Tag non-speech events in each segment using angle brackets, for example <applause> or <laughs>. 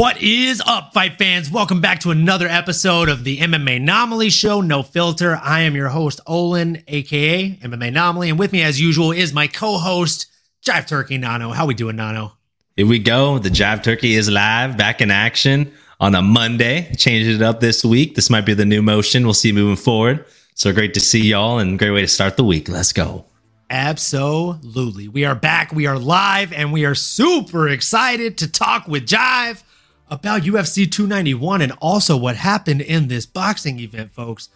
What is up, fight fans? Welcome back to another episode of the MMA Anomaly Show, No Filter. I am your host, Olin, aka MMA Anomaly, and with me, as usual, is my co-host, Jive Turkey Nano. How we doing, Nano? Here we go. The Jive Turkey is live, back in action on a Monday. Changed it up this week. This might be the new motion. We'll see moving forward. So great to see y'all and great way to start the week. Let's go. Absolutely. We are back. We are live and we are super excited to talk with Jive about UFC 291 and also what happened in this boxing event, folks.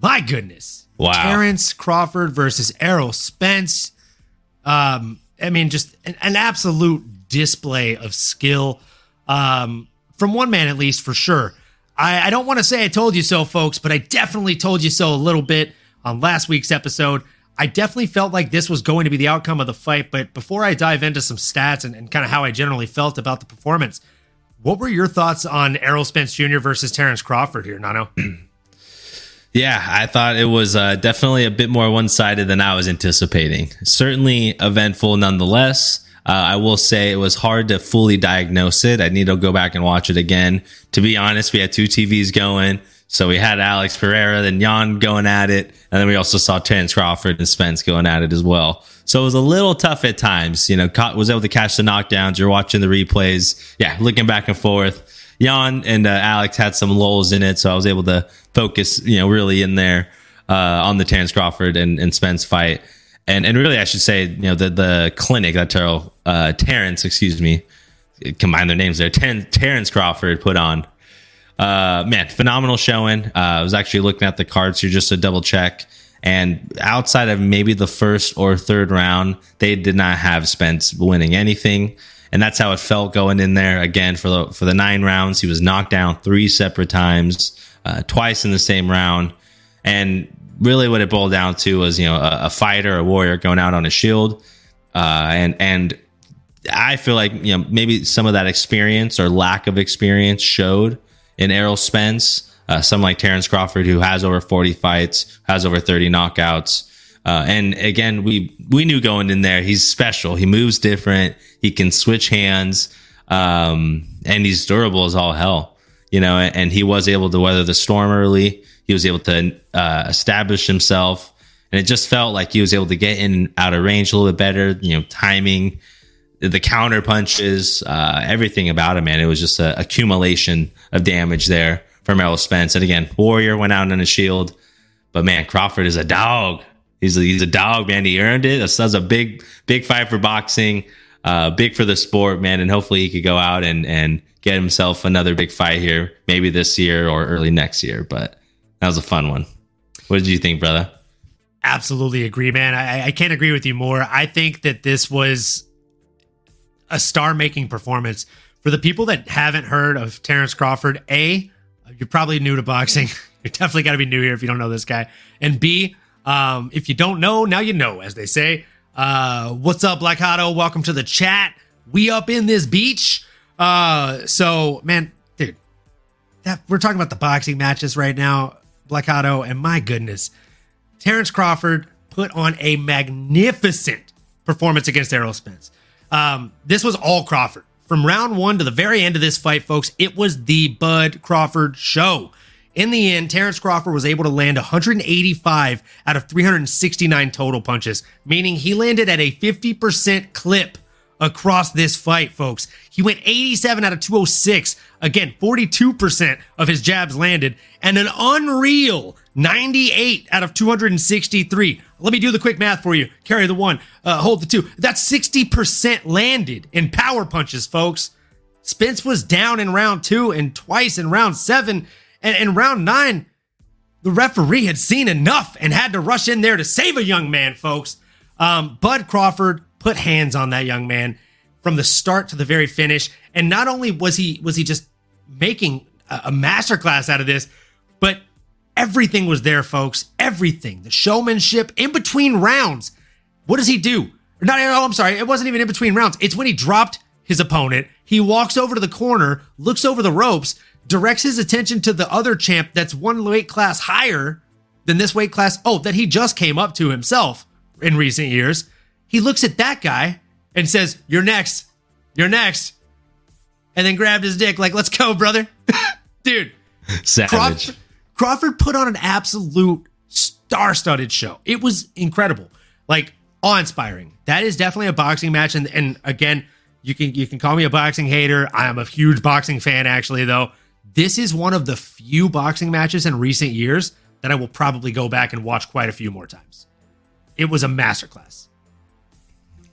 My goodness. Wow. Terrence Crawford versus Errol Spence. Um, I mean, just an, an absolute display of skill. Um, from one man at least, for sure. I, I don't want to say I told you so, folks, but I definitely told you so a little bit on last week's episode. I definitely felt like this was going to be the outcome of the fight. But before I dive into some stats and, and kind of how I generally felt about the performance, what were your thoughts on Errol Spence Jr. versus Terrence Crawford here, Nano? <clears throat> Yeah, I thought it was uh, definitely a bit more one sided than I was anticipating. Certainly eventful nonetheless. Uh, I will say it was hard to fully diagnose it. I need to go back and watch it again. To be honest, we had two TVs going. So we had Alex Pereira, then Jan going at it. And then we also saw Terrence Crawford and Spence going at it as well. So it was a little tough at times, you know, was able to catch the knockdowns. You're watching the replays. Yeah, looking back and forth. Jan and uh, Alex had some lulls in it. So I was able to focus, you know, really in there, uh, on the Terrence Crawford and, and Spence fight. And, and really, I should say, you know, the, the clinic that Terrell, uh, Terrence, excuse me, combine their names there. Ter- Terrence Crawford put on uh, man, phenomenal showing. Uh, I was actually looking at the cards here just to double check. And outside of maybe the first or third round, they did not have Spence winning anything. And that's how it felt going in there. Again, for the, for the nine rounds, he was knocked down three separate times, uh, twice in the same round. And really what it boiled down to was, you know, a, a fighter, a warrior going out on a shield. Uh, and, and I feel like, you know, maybe some of that experience or lack of experience showed in Errol Spence. Uh, some like Terrence Crawford, who has over 40 fights, has over 30 knockouts. Uh, and again, we we knew going in there, he's special. He moves different. He can switch hands, um, and he's durable as all hell. You know, and, and, he was able to weather the storm early. He was able to uh, establish himself, and it just felt like he was able to get in and out of range a little bit better. You know, timing, the counter punches, uh, everything about him, man. It was just an accumulation of damage there from Errol Spence. And again, Warrior went out in a shield, but man, Crawford is a dog. He's a, he's a dog, man. He earned it. That's a big, big fight for boxing, uh, big for the sport, man. And hopefully he could go out and, and get himself another big fight here, maybe this year or early next year. But that was a fun one. What did you think, brother? Absolutely agree, man. I, I can't agree with you more. I think that this was a star making performance. For the people that haven't heard of Terrence Crawford, A, you're probably new to boxing. <laughs> You're definitely got to be new here if you don't know this guy. And B, um, if you don't know, now you know, as they say. Uh, what's up, Black Hotto? Welcome to the chat. We up in this beach. Uh, so, man, dude, that we're talking about the boxing matches right now, Black Hotto, and my goodness, Terrence Crawford put on a magnificent performance against Errol Spence. Um, this was all Crawford. From round one to the very end of this fight, folks, it was the Bud Crawford show. In the end, Terrence Crawford was able to land 185 out of 369 total punches, meaning he landed at a 50% clip across this fight, folks. He went 87 out of 206. Again, 42% of his jabs landed, and an unreal 98 out of 263. Let me do the quick math for you. Carry the one, uh, hold the two. That's 60% landed in power punches, folks. Spence was down in round two and twice in round seven. And in round nine, the referee had seen enough and had to rush in there to save a young man, folks. Um, Bud Crawford put hands on that young man from the start to the very finish. And not only was he was he just making a, a masterclass out of this, but Everything was there, folks. Everything. The showmanship in between rounds. What does he do? Not, oh, I'm sorry. It wasn't even in between rounds. It's when he dropped his opponent. He walks over to the corner, looks over the ropes, directs his attention to the other champ that's one weight class higher than this weight class. Oh, that he just came up to himself in recent years. He looks at that guy and says, You're next. You're next. and then grabbed his dick. Like, let's go, brother. <laughs> Dude. Savage. Crawford, Crawford put on an absolute star studded show. It was incredible. Like, awe inspiring. That is definitely a boxing match. And, and again, you can you can call me a boxing hater. I am a huge boxing fan, actually, though. This is one of the few boxing matches in recent years that I will probably go back and watch quite a few more times. It was a masterclass.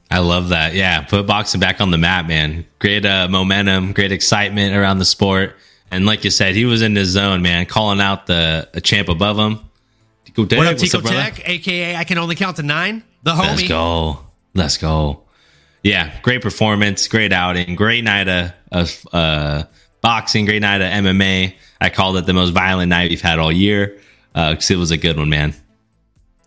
I love that. Yeah, put boxing back on the map, man. Great uh, momentum, great excitement around the sport. And like you said, he was in his zone, man, calling out the a champ above him. Tico Tech, what up, Tico Tech, aka I can only count to nine. The homie. Let's go. Let's go. Yeah, great performance, great outing, great night of, of uh, boxing, great night of MMA. I called it the most violent night we've had all year because uh, it was a good one, man.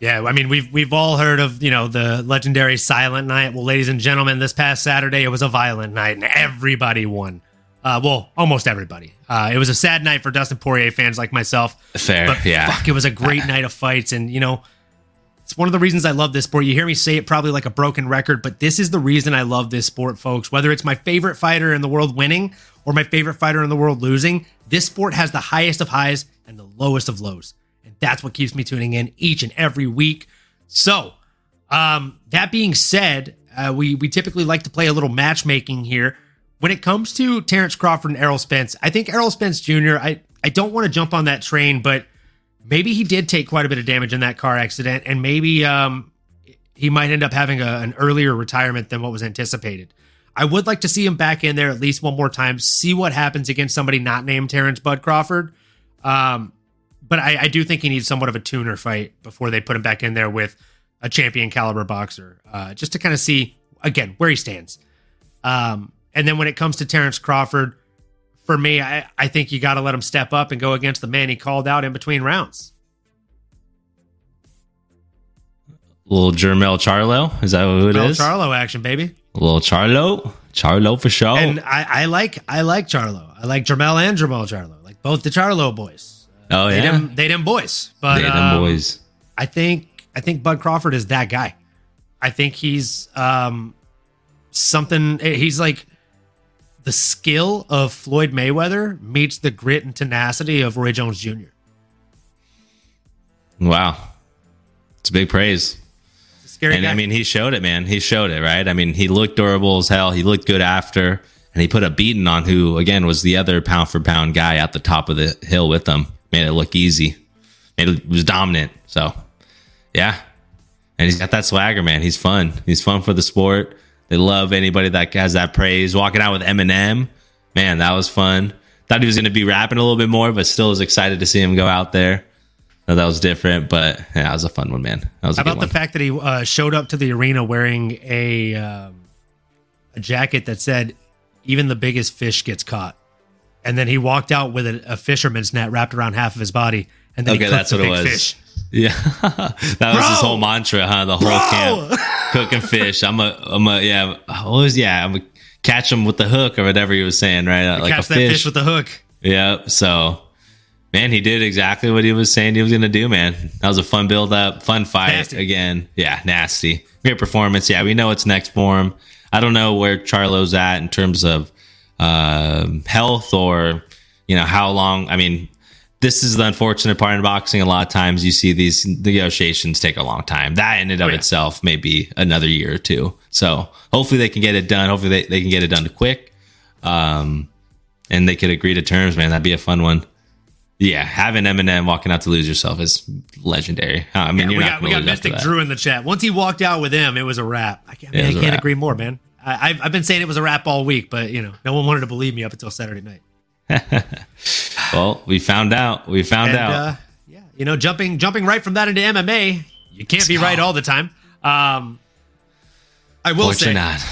Yeah, I mean we've we've all heard of you know the legendary Silent Night. Well, ladies and gentlemen, this past Saturday it was a violent night and everybody won. Uh, well, almost everybody. Uh, it was a sad night for Dustin Poirier fans like myself. Fair, but yeah. Fuck, it was a great night of fights, and you know, it's one of the reasons I love this sport. You hear me say it probably like a broken record, but this is the reason I love this sport, folks. Whether it's my favorite fighter in the world winning or my favorite fighter in the world losing, this sport has the highest of highs and the lowest of lows. That's what keeps me tuning in each and every week. So, um, that being said, uh, we we typically like to play a little matchmaking here. When it comes to Terrence Crawford and Errol Spence, I think Errol Spence Jr. I I don't want to jump on that train, but maybe he did take quite a bit of damage in that car accident, and maybe um, he might end up having a, an earlier retirement than what was anticipated. I would like to see him back in there at least one more time, see what happens against somebody not named Terrence Bud Crawford. Um, but I, I, do think he needs somewhat of a tuner fight before they put him back in there with a champion caliber boxer, uh, just to kind of see again where he stands. Um, and then when it comes to Terrence Crawford, for me, I, I think you got to let him step up and go against the man he called out in between rounds. Little Jermell Charlo, is that who it little is? Charlo action, baby. little Charlo, Charlo for sure. And I, I like I like Charlo. I like Jermell and Jermell Charlo, like both the Charlo boys. Oh yeah, they them, they them boys. But they them um, boys. I think I think Bud Crawford is that guy. I think he's um something. He's like the skill of Floyd Mayweather meets the grit and tenacity of Roy Jones Jr. Wow, it's a big praise. scary and guy. I mean, he showed it, man. He showed it, right? I mean, he looked durable as hell. He looked good after, and he put a beating on who, again, was the other pound for pound guy at the top of the hill with them made it look easy. Made it was dominant. So yeah. And he's got that swagger, man. He's fun. He's fun for the sport. They love anybody that has that praise. Walking out with Eminem, man, that was fun. Thought he was going to be rapping a little bit more, but still was excited to see him go out there. So that was different, but yeah, that was a fun one, man. That was How about one. the fact that he uh, showed up to the arena wearing a um, a jacket that said, "Even the biggest fish gets caught." And then he walked out with a, a fisherman's net wrapped around half of his body, and then okay, that's what it was. Fish. Yeah, <laughs> that was Bro! his whole mantra, huh? The whole Bro! camp cooking fish. I'm a, I'm a, yeah, was yeah, I'm a catch him with the hook or whatever he was saying, right? Like catch a that fish. fish with the hook. Yeah. So, man, he did exactly what he was saying he was going to do. Man, that was a fun build up, fun fight nasty. again. Yeah, nasty, great performance. Yeah, we know it's next for him. I don't know where Charlo's at in terms of uh, health or you know how long. I mean, this is the unfortunate part in boxing. A lot of times you see these negotiations take a long time. That in and of oh, yeah. itself may be another year or two. So hopefully they can get it done. Hopefully they, they can get it done quick. Um, and they could agree to terms, man. That'd be a fun one. Yeah, having Eminem walking out to lose yourself is legendary. I mean, yeah, we got we got Mystic Drew in the chat. Once he walked out with him, it was a wrap. I can't, I, mean, I can't agree more, man. I, have I've been saying it was a wrap all week, but you know, no one wanted to believe me up until Saturday night. <laughs> well, we found out. We found and, out. Uh, yeah, you know, jumping jumping right from that into MMA, you can't be right all the time. Um, I will say, not.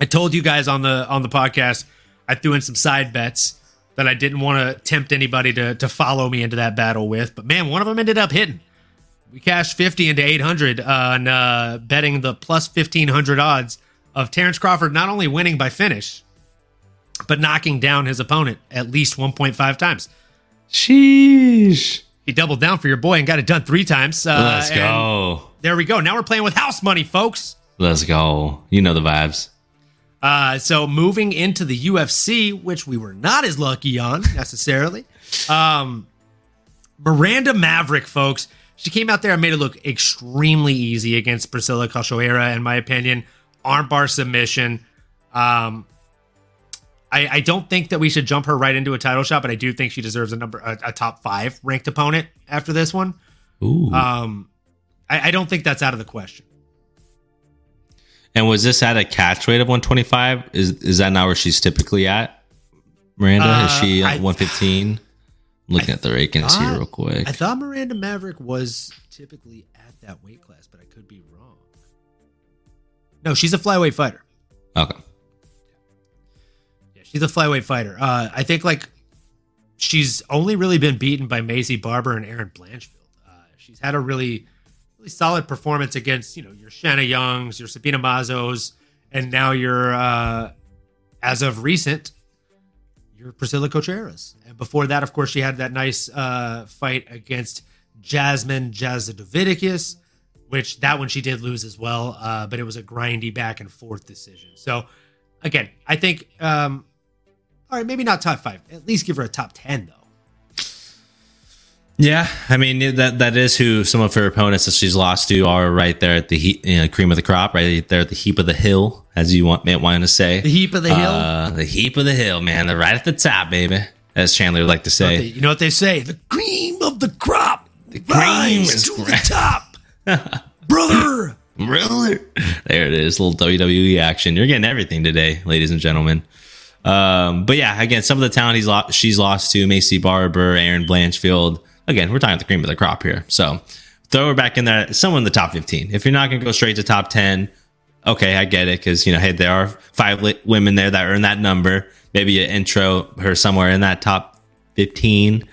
I told you guys on the on the podcast, I threw in some side bets that I didn't want to tempt anybody to to follow me into that battle with, but man, one of them ended up hitting. We cashed fifty into eight hundred on uh, betting the plus fifteen hundred odds of Terrence Crawford not only winning by finish, but knocking down his opponent at least 1.5 times. Sheesh. He doubled down for your boy and got it done three times. Uh, Let's go. There we go. Now we're playing with house money, folks. Let's go. You know the vibes. Uh, so moving into the UFC, which we were not as lucky on <laughs> necessarily. Um, Miranda Maverick, folks, she came out there and made it look extremely easy against Priscilla Cachoeira, in my opinion. Armbar submission. Um, I, I, don't think that we should jump her right into a title shot, but I do think she deserves a number a, a top five ranked opponent after this one. Ooh. Um, I, I don't think that's out of the question. And was this at a catch weight of 125? Is is that not where she's typically at? Miranda uh, is she at 115? looking I at the rankings here real quick. I thought Miranda Maverick was typically at that weight class, but I could be wrong. No, she's a flyweight fighter. Okay. Yeah, she's a flyweight fighter. Uh, I think like she's only really been beaten by Maycee Barber and Erin Blanchfield. Uh, she's had a really really solid performance against you know your Shana Youngs, your Sabina Mazos, and now your uh, as of recent your Priscilla Cachoeiras. And before that, of course, she had that nice uh, fight against Jasmine Jasudavicius, which that one she did lose as well, uh, but it was a grindy back and forth decision. So again, I think um, all right, maybe not top five. At least give her a top ten though. Yeah, I mean that that is who some of her opponents that she's lost to are right there at the heat, you know, cream of the crop, right there at the heap of the hill, as you want may want to say. The heap of the hill, uh, the heap of the hill, man. They're right at the top, baby, as Chandler would like to say. You know what they, say? The cream of the crop, the cream is to the top, <laughs> brother. Brother, there it is, little WWE action. You're getting everything today, ladies and gentlemen. Um, but yeah, again, some of the talent he's lost, she's lost to Maycee Barber, Erin Blanchfield again, we're talking the cream of the crop here. So throw her back in there, someone in the top 15. If you're not going to go straight to top 10, okay, I get it. Cause, you know, hey, there are five women there that earn that number. Maybe you intro her somewhere in that top 15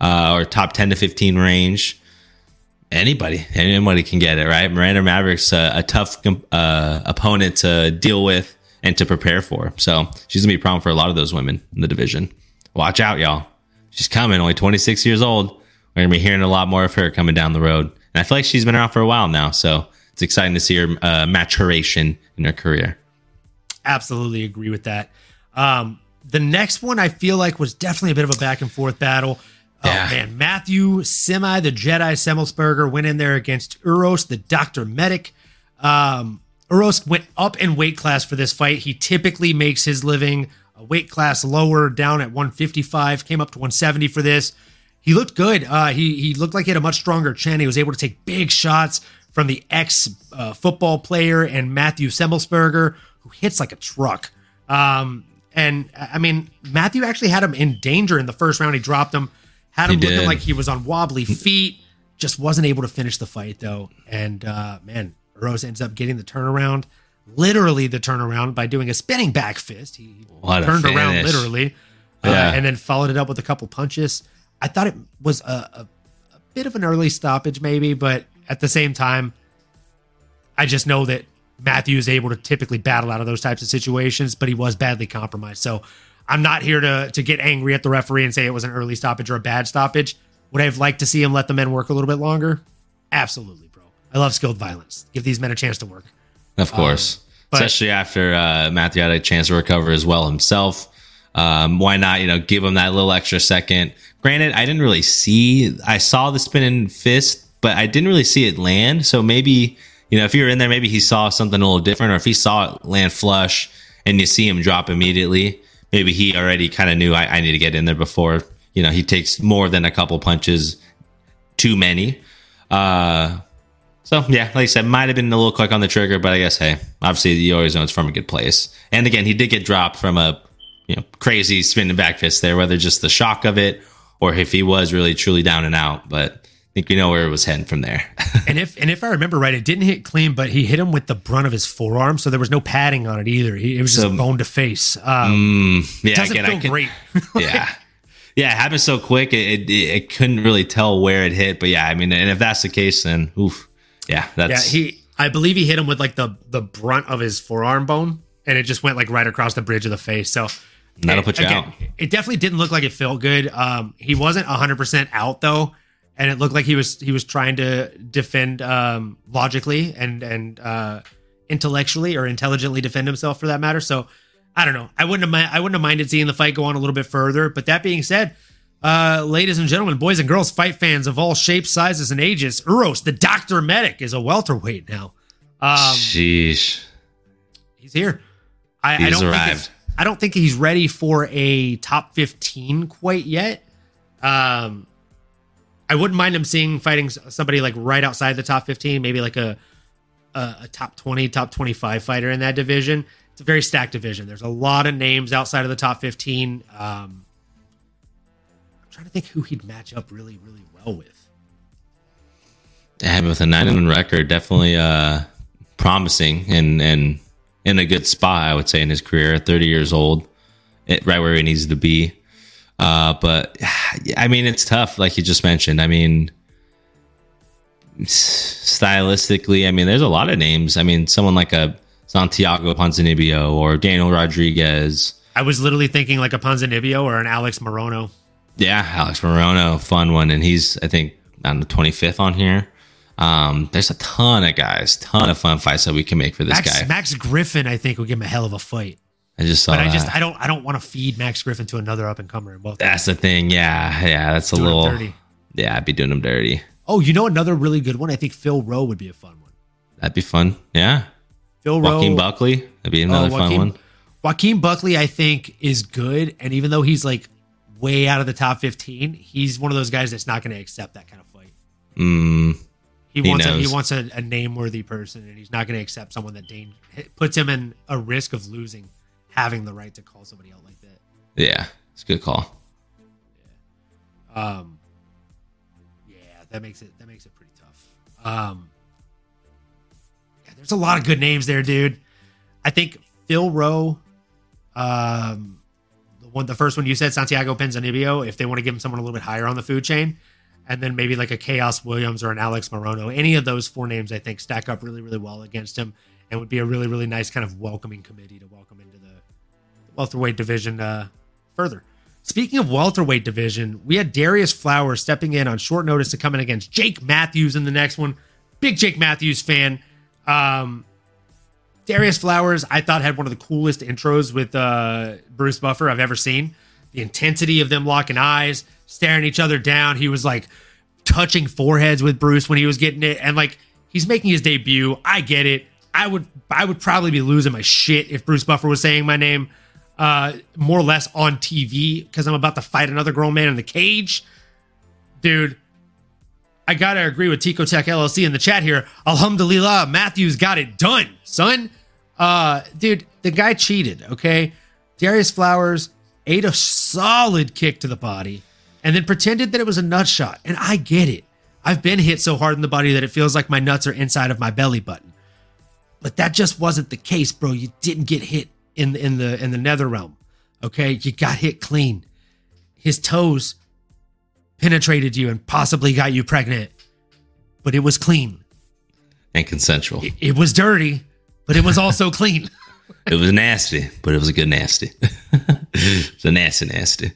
uh, or top 10 to 15 range. Anybody, anybody can get it, right? Miranda Maverick's a, tough uh, opponent to deal with and to prepare for. So she's gonna be a problem for a lot of those women in the division. Watch out, y'all. She's coming, only 26 years old we're gonna be hearing a lot more of her coming down the road. And I feel like she's been around for a while now, so it's exciting to see her uh, maturation in her career. Absolutely agree with that. Um, the next one I feel like was definitely a bit of a back and forth battle. Oh man, Matthew Semi, the Jedi Semelsberger, went in there against Uros, the Doctor Medic. Um, Uros went up in weight class for this fight. He typically makes his living a weight class lower, down at 155. Came up to 170 for this he looked good. Uh, he he looked like he had a much stronger chin. He was able to take big shots from the ex uh, football player and Matthew Semelsberger, who hits like a truck. Um, and I mean, Matthew actually had him in danger in the first round. He dropped him, had him looking like he was on wobbly feet. Just wasn't able to finish the fight though. And uh, man, Rose ends up getting the turnaround, literally the turnaround by doing a spinning back fist. He what turned around literally, uh, yeah. and then followed it up with a couple punches. I thought it was a, a, a bit of an early stoppage, maybe, but at the same time, I just know that Matthew is able to typically battle out of those types of situations, but he was badly compromised. So I'm not here to to get angry at the referee and say it was an early stoppage or a bad stoppage. Would I have liked to see him let the men work a little bit longer? Absolutely, bro. I love skilled violence. Give these men a chance to work. Of course. Um, but, Especially after uh, Matthew had a chance to recover as well himself. Um, why not, you know, give him that little extra second? Granted, I didn't really see, I saw the spinning fist, but I didn't really see it land. So maybe, you know, if you're in there, maybe he saw something a little different, or if he saw it land flush and you see him drop immediately, maybe he already kind of knew I, I need to get in there before, you know, he takes more than a couple punches, too many. Uh, so yeah, like I said, might have been a little quick on the trigger, but I guess hey, obviously you always know it's from a good place. And again, he did get dropped from a you know crazy spinning back fist there, whether just the shock of it or if he was really truly down and out. But think we know where it was heading from there. <laughs> and if and if I remember right, it didn't hit clean, but he hit him with the brunt of his forearm, so there was no padding on it either. He, it was just bone to face. Um, mm, yeah, doesn't again, feel I can, great. <laughs> yeah. Yeah, it happened so quick. It, it, it couldn't really tell where it hit, but yeah, I mean, and if that's the case, then oof, yeah, that's yeah. He, I believe he hit him with like the the brunt of his forearm bone, and it just went like right across the bridge of the face. So That'll put you again, out. It definitely didn't look like it felt good. Um, he wasn't 100% out though, and it looked like he was he was trying to defend um, logically and and uh, intellectually or intelligently defend himself for that matter. So I don't know. I wouldn't have I wouldn't have minded seeing the fight go on a little bit further. But that being said, uh, ladies and gentlemen, boys and girls, fight fans of all shapes, sizes, and ages, Uros, the Doctor Medic, is a welterweight now. Um, Sheesh, he's here. I, he's I don't arrived. think I don't think he's ready for a top fifteen quite yet. Um, I wouldn't mind him seeing fighting somebody like right outside the top fifteen, maybe like a a, a top twenty, top twenty five fighter in that division it's a very stacked division. There's a lot of names outside of the top 15. Um, I'm trying to think who he'd match up really, really well with. Yeah, with a nine and record, definitely uh, promising and and in a good spot, I would say, in his career. 30 years old, it, right where he needs to be. Uh, but <sighs> I mean, it's tough, like you just mentioned. I mean, stylistically, I mean, there's a lot of names. I mean, someone like a Santiago Ponzinibbio or Daniel Rodriguez. I was literally thinking like a Ponzinibbio or an Alex Morono. Yeah, Alex Morono, fun one, and he's I think on the 25th on here. Um, there's a ton of guys, ton of fun fights that we can make for this Max, guy. Max Griffin, I think, will give him a hell of a fight. I just saw but that. I just I don't I don't want to feed Max Griffin to another up and comer. Both that's the thing. Yeah, yeah, that's a little dirty. Yeah, I'd be doing him dirty. Oh, you know another really good one. I think Phil Rowe would be a fun one. That'd be fun. Yeah, Phil Rowe. Joaquin Buckley. That'd be another uh, Joaquin, fun one. Joaquin Buckley, I think, is good. And even though he's like way out of the top 15, he's one of those guys that's not going to accept that kind of fight. Mm, he, he wants a, he wants a, a name worthy person, and he's not going to accept someone that Dane puts him in a risk of losing, having the right to call somebody out like that. Yeah, it's a good call. Yeah. Um. Yeah, that makes it that makes it pretty tough. Um. There's a lot of good names there, dude. I think Phil Rowe, um, the one, the first one you said, Santiago Ponzinibbio, if they want to give him someone a little bit higher on the food chain, and then maybe like a Khaos Williams or an Alex Morono. Any of those four names, I think, stack up really, really well against him, and would be a really, really nice kind of welcoming committee to welcome into welterweight division uh, further. Speaking of welterweight division, we had Darius Flowers stepping in on short notice to come in against Jake Matthews in the next one. Big Jake Matthews fan. Um, Darius Flowers, I thought had one of the coolest intros with uh, Bruce Buffer I've ever seen. The intensity of them locking eyes, staring each other down. He was like touching foreheads with Bruce when he was getting it, and like he's making his debut. I get it. I would I would probably be losing my shit if Bruce Buffer was saying my name uh, more or less on TV because I'm about to fight another grown man in the cage. Dude, I gotta agree with Tico Tech LLC in the chat here. Alhamdulillah, Matthews got it done, son. Uh, dude, the guy cheated. Okay, Darius Flowers ate a solid kick to the body, and then pretended that it was a nut shot. And I get it. I've been hit so hard in the body that it feels like my nuts are inside of my belly button. But that just wasn't the case, bro. You didn't get hit in in the in the nether realm. Okay, you got hit clean. His toes penetrated you and possibly got you pregnant, but it was clean and consensual. It, it was dirty, but it was also <laughs> clean. it was nasty, but it was a good nasty. <laughs> it's a nasty, nasty.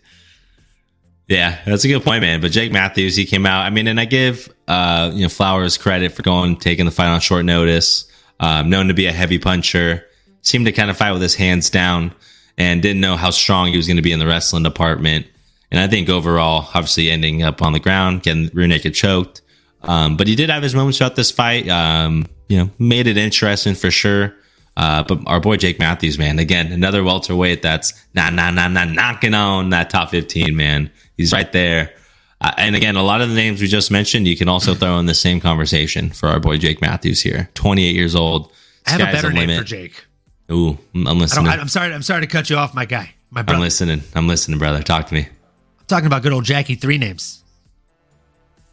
Yeah, that's a good point, man. But Jake Matthews, he came out. I mean, and I give uh, you know Flowers credit for going taking the fight on short notice. Um, known to be a heavy puncher, seemed to kind of fight with his hands down, and didn't know how strong he was going to be in the wrestling department. And I think overall, obviously ending up on the ground, getting rear naked choked. Um, but he did have his moments throughout this fight. Um, you know, made it interesting for sure. Uh, but our boy Jake Matthews, man, again, another welterweight that's nah, nah, nah, nah, knocking on that top 15, man. He's right there. Uh, and again, a lot of the names we just mentioned, you can also throw in the same conversation for our boy Jake Matthews here. 28 years old. I have a better name for Jake. Ooh, I'm listening. I am sorry. I'm sorry to cut you off, my guy. My brother. I'm listening. I'm listening, brother. Talk to me. I'm talking about good old Jackie three names.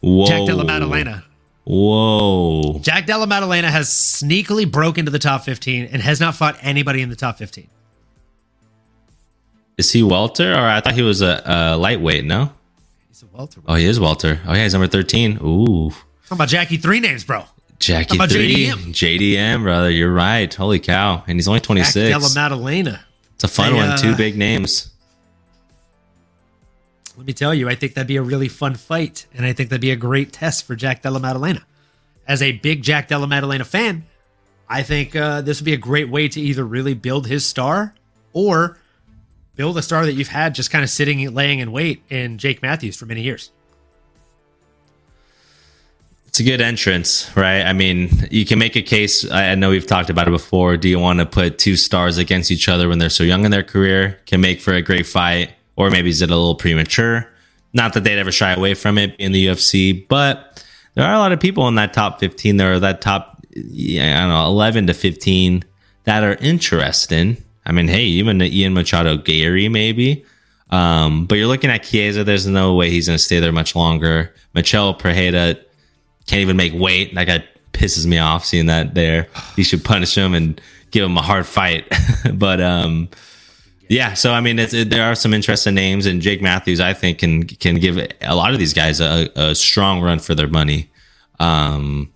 Whoa. Jack Della Maddalena. Whoa. Jack Della Maddalena has sneakily broke into the top 15 and has not fought anybody in the top 15. Is he welter or I thought he was a, a lightweight, no? He's a welter. Oh, he is welter. Oh, yeah, he's number 13. Ooh. Talking about Jackie three names, bro. Jackie three. JDM. JDM, brother. You're right. Holy cow. And he's only 26. Jack Della Maddalena. It's a fun one. Two uh, big names let me tell you, I think that'd be a really fun fight, and I think that'd be a great test for Jack Della Maddalena. As a big Jack Della Maddalena fan, I think uh, this would be a great way to either really build his star or build a star that you've had just kind of sitting, laying in wait in Jake Matthews for many years. It's a good entrance, right? I mean, you can make a case. I know we've talked about it before. Do you want to put two stars against each other when they're so young in their career? Can make for a great fight, or maybe is it a little premature? Not that they'd ever shy away from it in the UFC, but there are a lot of people in that top 15 there, are that top, yeah, I don't know, 11 to 15 that are interesting. I mean, hey, even Ian Machado Garry, maybe. Um, but you're looking at Chiesa, there's no way he's going to stay there much longer. Michel Pereira can't even make weight. That guy pisses me off seeing that there. You should punish him and give him a hard fight. <laughs> but, um, yeah, so I mean, it, there are some interesting names, and Jake Matthews, I think, can can give a lot of these guys a, a strong run for their money. Um,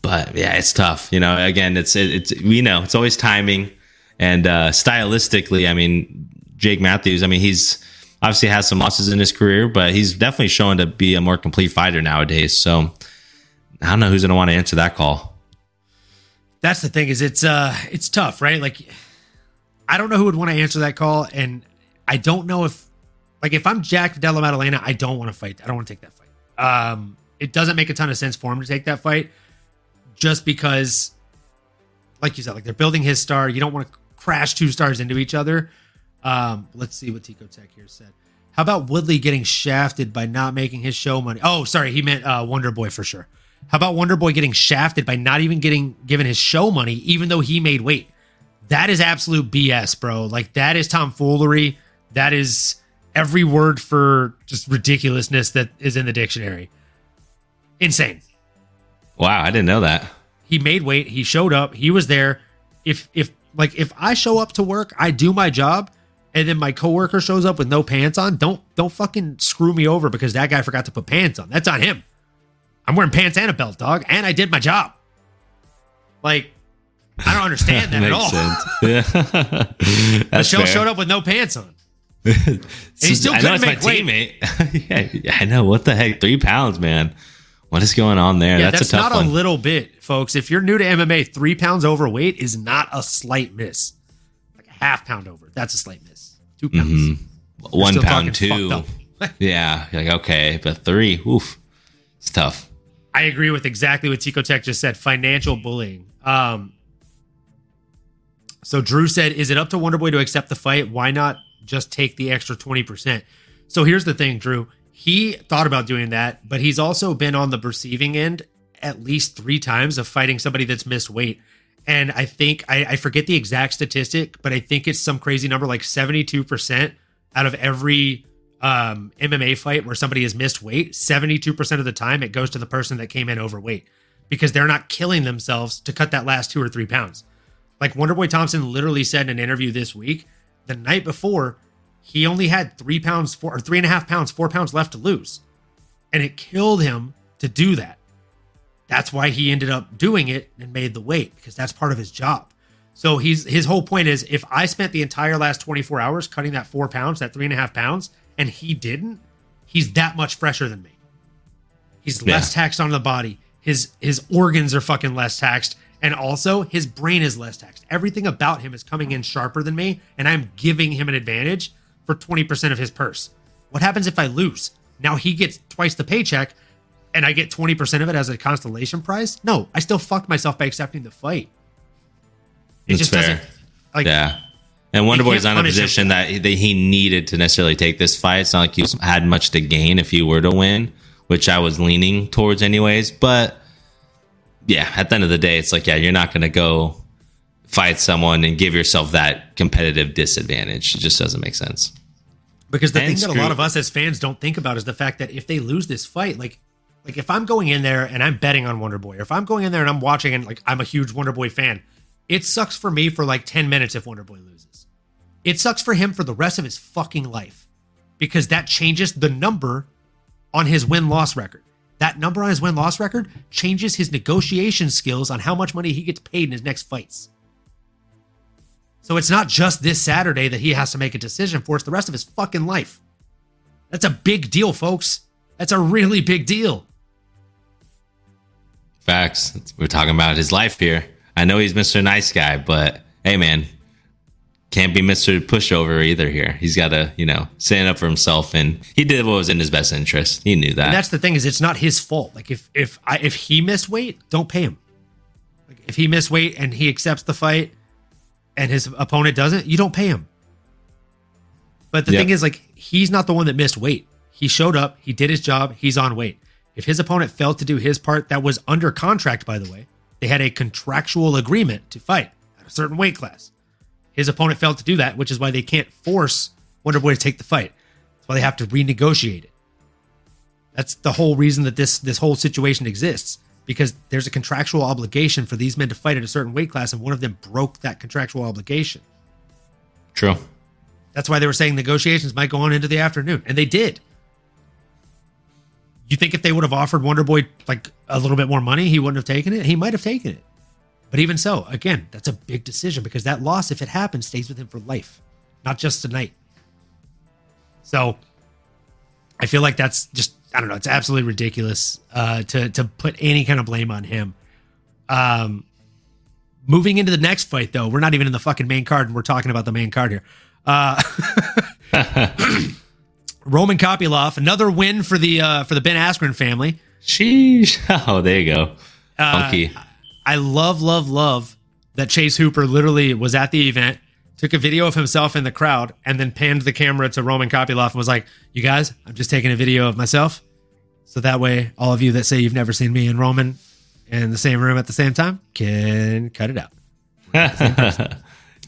but yeah, it's tough. You know, again, it's it, it's we know it's always timing, and uh, stylistically, I mean, Jake Matthews, I mean, he's obviously has some losses in his career, but he's definitely showing to be a more complete fighter nowadays. So I don't know who's going to want to answer that call. That's the thing is it's uh it's tough, right? Like I don't know who would want to answer that call, and I don't know if, like, if I'm Jack Della Maddalena, I don't want to fight. I don't want to take that fight. Um, it doesn't make a ton of sense for him to take that fight, just because, like you said, like they're building his star. You don't want to crash two stars into each other. Um, let's see what Tico Tech here said. How about Woodley getting shafted by not making his show money? Oh, sorry, he meant uh, Wonder Boy for sure. How about Wonder Boy getting shafted by not even getting given his show money, even though he made weight? That is absolute BS, bro. Like that is tomfoolery. That is every word for just ridiculousness that is in the dictionary. Insane. Wow, I didn't know that. He made weight. He showed up. He was there. If if like if I show up to work, I do my job, and then my coworker shows up with no pants on, don't don't fucking screw me over because that guy forgot to put pants on. That's on him. I'm wearing pants and a belt, dog, and I did my job. Like I don't understand <laughs> that at all. <laughs> Yeah. Michel showed up with no pants on. <laughs> and he still I know make my weight. teammate. yeah, I know. What the heck? Three pounds, man. What is going on there? Yeah, that's, that's, a tough not one. a little bit, folks. If you're new to MMA, three pounds overweight is not a slight miss. Like a half pound over, that's a slight miss. Two pounds. Mm-hmm. One pound two. <laughs> yeah, like okay, but three, oof, it's tough. I agree with exactly what Tico Tech just said. Financial bullying. Um, so Drew said, "Is it up to Wonderboy to accept the fight? Why not just take the extra twenty percent?" So here's the thing, Drew. He thought about doing that, but he's also been on the receiving end at least three times of fighting somebody that's missed weight. And I think I, I forget the exact statistic, but I think it's some crazy number like seventy-two percent out of every um, MMA fight where somebody has missed weight, 72% of the time it goes to the person that came in overweight because they're not killing themselves to cut that last two or three pounds. Like Wonderboy Thompson literally said in an interview this week, the night before, he only had three pounds, four or three and a half pounds, four pounds left to lose. And it killed him to do that. That's why he ended up doing it and made the weight because that's part of his job. So he's his whole point is if I spent the entire last 24 hours cutting that four pounds, that three and a half pounds, and he didn't, he's that much fresher than me. He's less yeah. taxed on the body. His his organs are fucking less taxed and also, his brain is less taxed. Everything about him is coming in sharper than me, and I'm giving him an advantage for 20% of his purse. What happens if I lose? Now he gets twice the paycheck, and I get 20% of it as a constellation prize? No, I still fucked myself by accepting the fight. It That's just fair. doesn't. Like, yeah. And Wonderboy's not in a position that he, that he needed to necessarily take this fight. It's not like he had much to gain if he were to win, which I was leaning towards anyways. But yeah, at the end of the day, it's like, yeah, you're not going to go fight someone and give yourself that competitive disadvantage. It just doesn't make sense. Because the and thing that a lot of us as fans don't think about is the fact that if they lose this fight, like, like if I'm going in there and I'm betting on Wonder Boy, or if I'm going in there and I'm watching and like I'm a huge Wonder Boy fan, it sucks for me for like 10 minutes if Wonder Boy loses. It sucks for him for the rest of his fucking life because that changes the number on his win loss record. That number on his win loss record changes his negotiation skills on how much money he gets paid in his next fights. So it's not just this Saturday that he has to make a decision for, it's the rest of his fucking life. That's a big deal, folks. That's a really big deal. Facts. We're talking about his life here. I know he's Mr. Nice Guy, but hey, man, can't be Mr. Pushover either here. He's got to, you know, stand up for himself, and he did what was in his best interest. He knew that. And that's the thing is, it's not his fault. Like if if I if he missed weight, don't pay him. Like if he missed weight and he accepts the fight, and his opponent doesn't, you don't pay him. But the Yep. thing is, like he's not the one that missed weight. He showed up, he did his job, he's on weight. If his opponent failed to do his part, that was under contract, by the way. They had a contractual agreement to fight at a certain weight class. His opponent failed to do that, which is why they can't force Wonder Boy to take the fight. That's why they have to renegotiate it. That's the whole reason that this this whole situation exists because there's a contractual obligation for these men to fight at a certain weight class, and one of them broke that contractual obligation. True. That's why they were saying negotiations might go on into the afternoon, and they did. You think if they would have offered Wonder Boy like a little bit more money, he wouldn't have taken it? He might have taken it. But even so, again, that's a big decision because that loss, if it happens, stays with him for life, not just tonight. So I feel like that's just I don't know, it's absolutely ridiculous uh to to put any kind of blame on him. Um moving into the next fight though, we're not even in the fucking main card and we're talking about the main card here. Uh <laughs> <laughs> Roman Kopylov, another win for the uh for the Ben Askren family. Sheesh. <laughs> Oh, there you go. Uh, Funky. I love, love, love that Chase Hooper literally was at the event, took a video of himself in the crowd, and then panned the camera to Roman Kopylov and was like, "You guys, I'm just taking a video of myself, so that way all of you that say you've never seen me and Roman in the same room at the same time can cut it out." <laughs>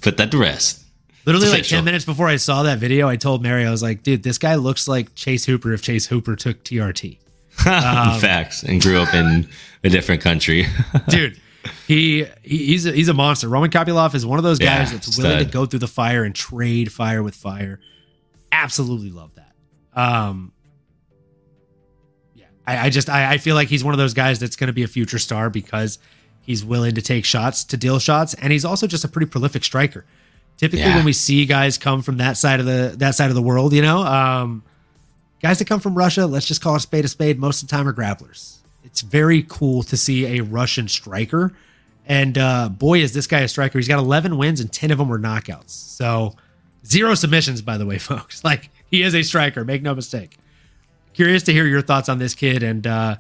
Put that to rest. Literally, like ten minutes before I saw that video, I told Mary, I was like, "Dude, this guy looks like Chase Hooper if Chase Hooper took TRT." Um, <laughs> Facts. And grew up in a different country. <laughs> dude. He, he he's a, he's a monster. Roman Kopylov is one of those guys Yeah, that's willing to go through the fire and trade fire with fire. Absolutely love that. Um, yeah, I, I just I, I feel like he's one of those guys that's going to be a future star because he's willing to take shots to deal shots, and he's also just a pretty prolific striker. Typically, Yeah. when we see guys come from that side of the that side of the world, you know, um, guys that come from Russia, let's just call a spade a spade. Most of the time, are grapplers. It's very cool to see a Russian striker, and uh, boy, is this guy a striker! He's got 11 wins and 10 of them were knockouts. So zero submissions, by the way, <laughs> folks. Like he is a striker. Make no mistake. Curious to hear your thoughts on this kid, and uh,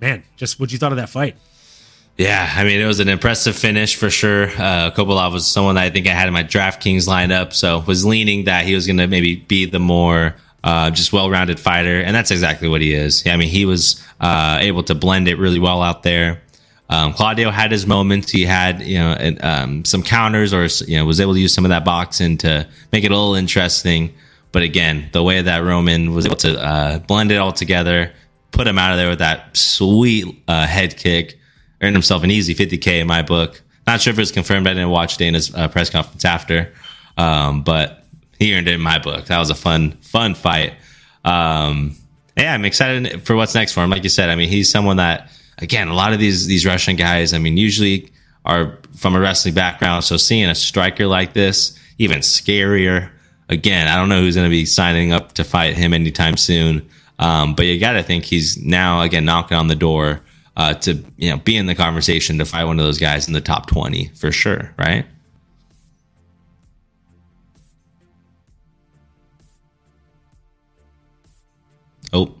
man, just what you thought of that fight. Yeah, I mean, it was an impressive finish for sure. Uh, Kopylov was someone I think I had in my DraftKings lineup, so was leaning that he was going to maybe be the more uh, just well-rounded fighter, and that's exactly what he is. Yeah, I mean, he was uh, able to blend it really well out there. Um, Claudio had his moments. He had you know um, some counters, or you know, was able to use some of that boxing to make it a little interesting. But again, the way that Roman was able to uh, blend it all together, put him out of there with that sweet uh, head kick, earned himself an easy 50k in my book. Not sure if it was confirmed. I didn't watch Dana's uh, press conference after, um, but he earned it in my book. That was a fun, fun fight. Um, yeah, I'm excited for what's next for him. Like you said, I mean, he's someone that, again, a lot of these these Russian guys, I mean, usually are from a wrestling background. So seeing a striker like this, even scarier. Again, I don't know who's going to be signing up to fight him anytime soon. Um, but you got to think he's now again knocking on the door uh, to you know be in the conversation to fight one of those guys in the top twenty for sure, right? Oh,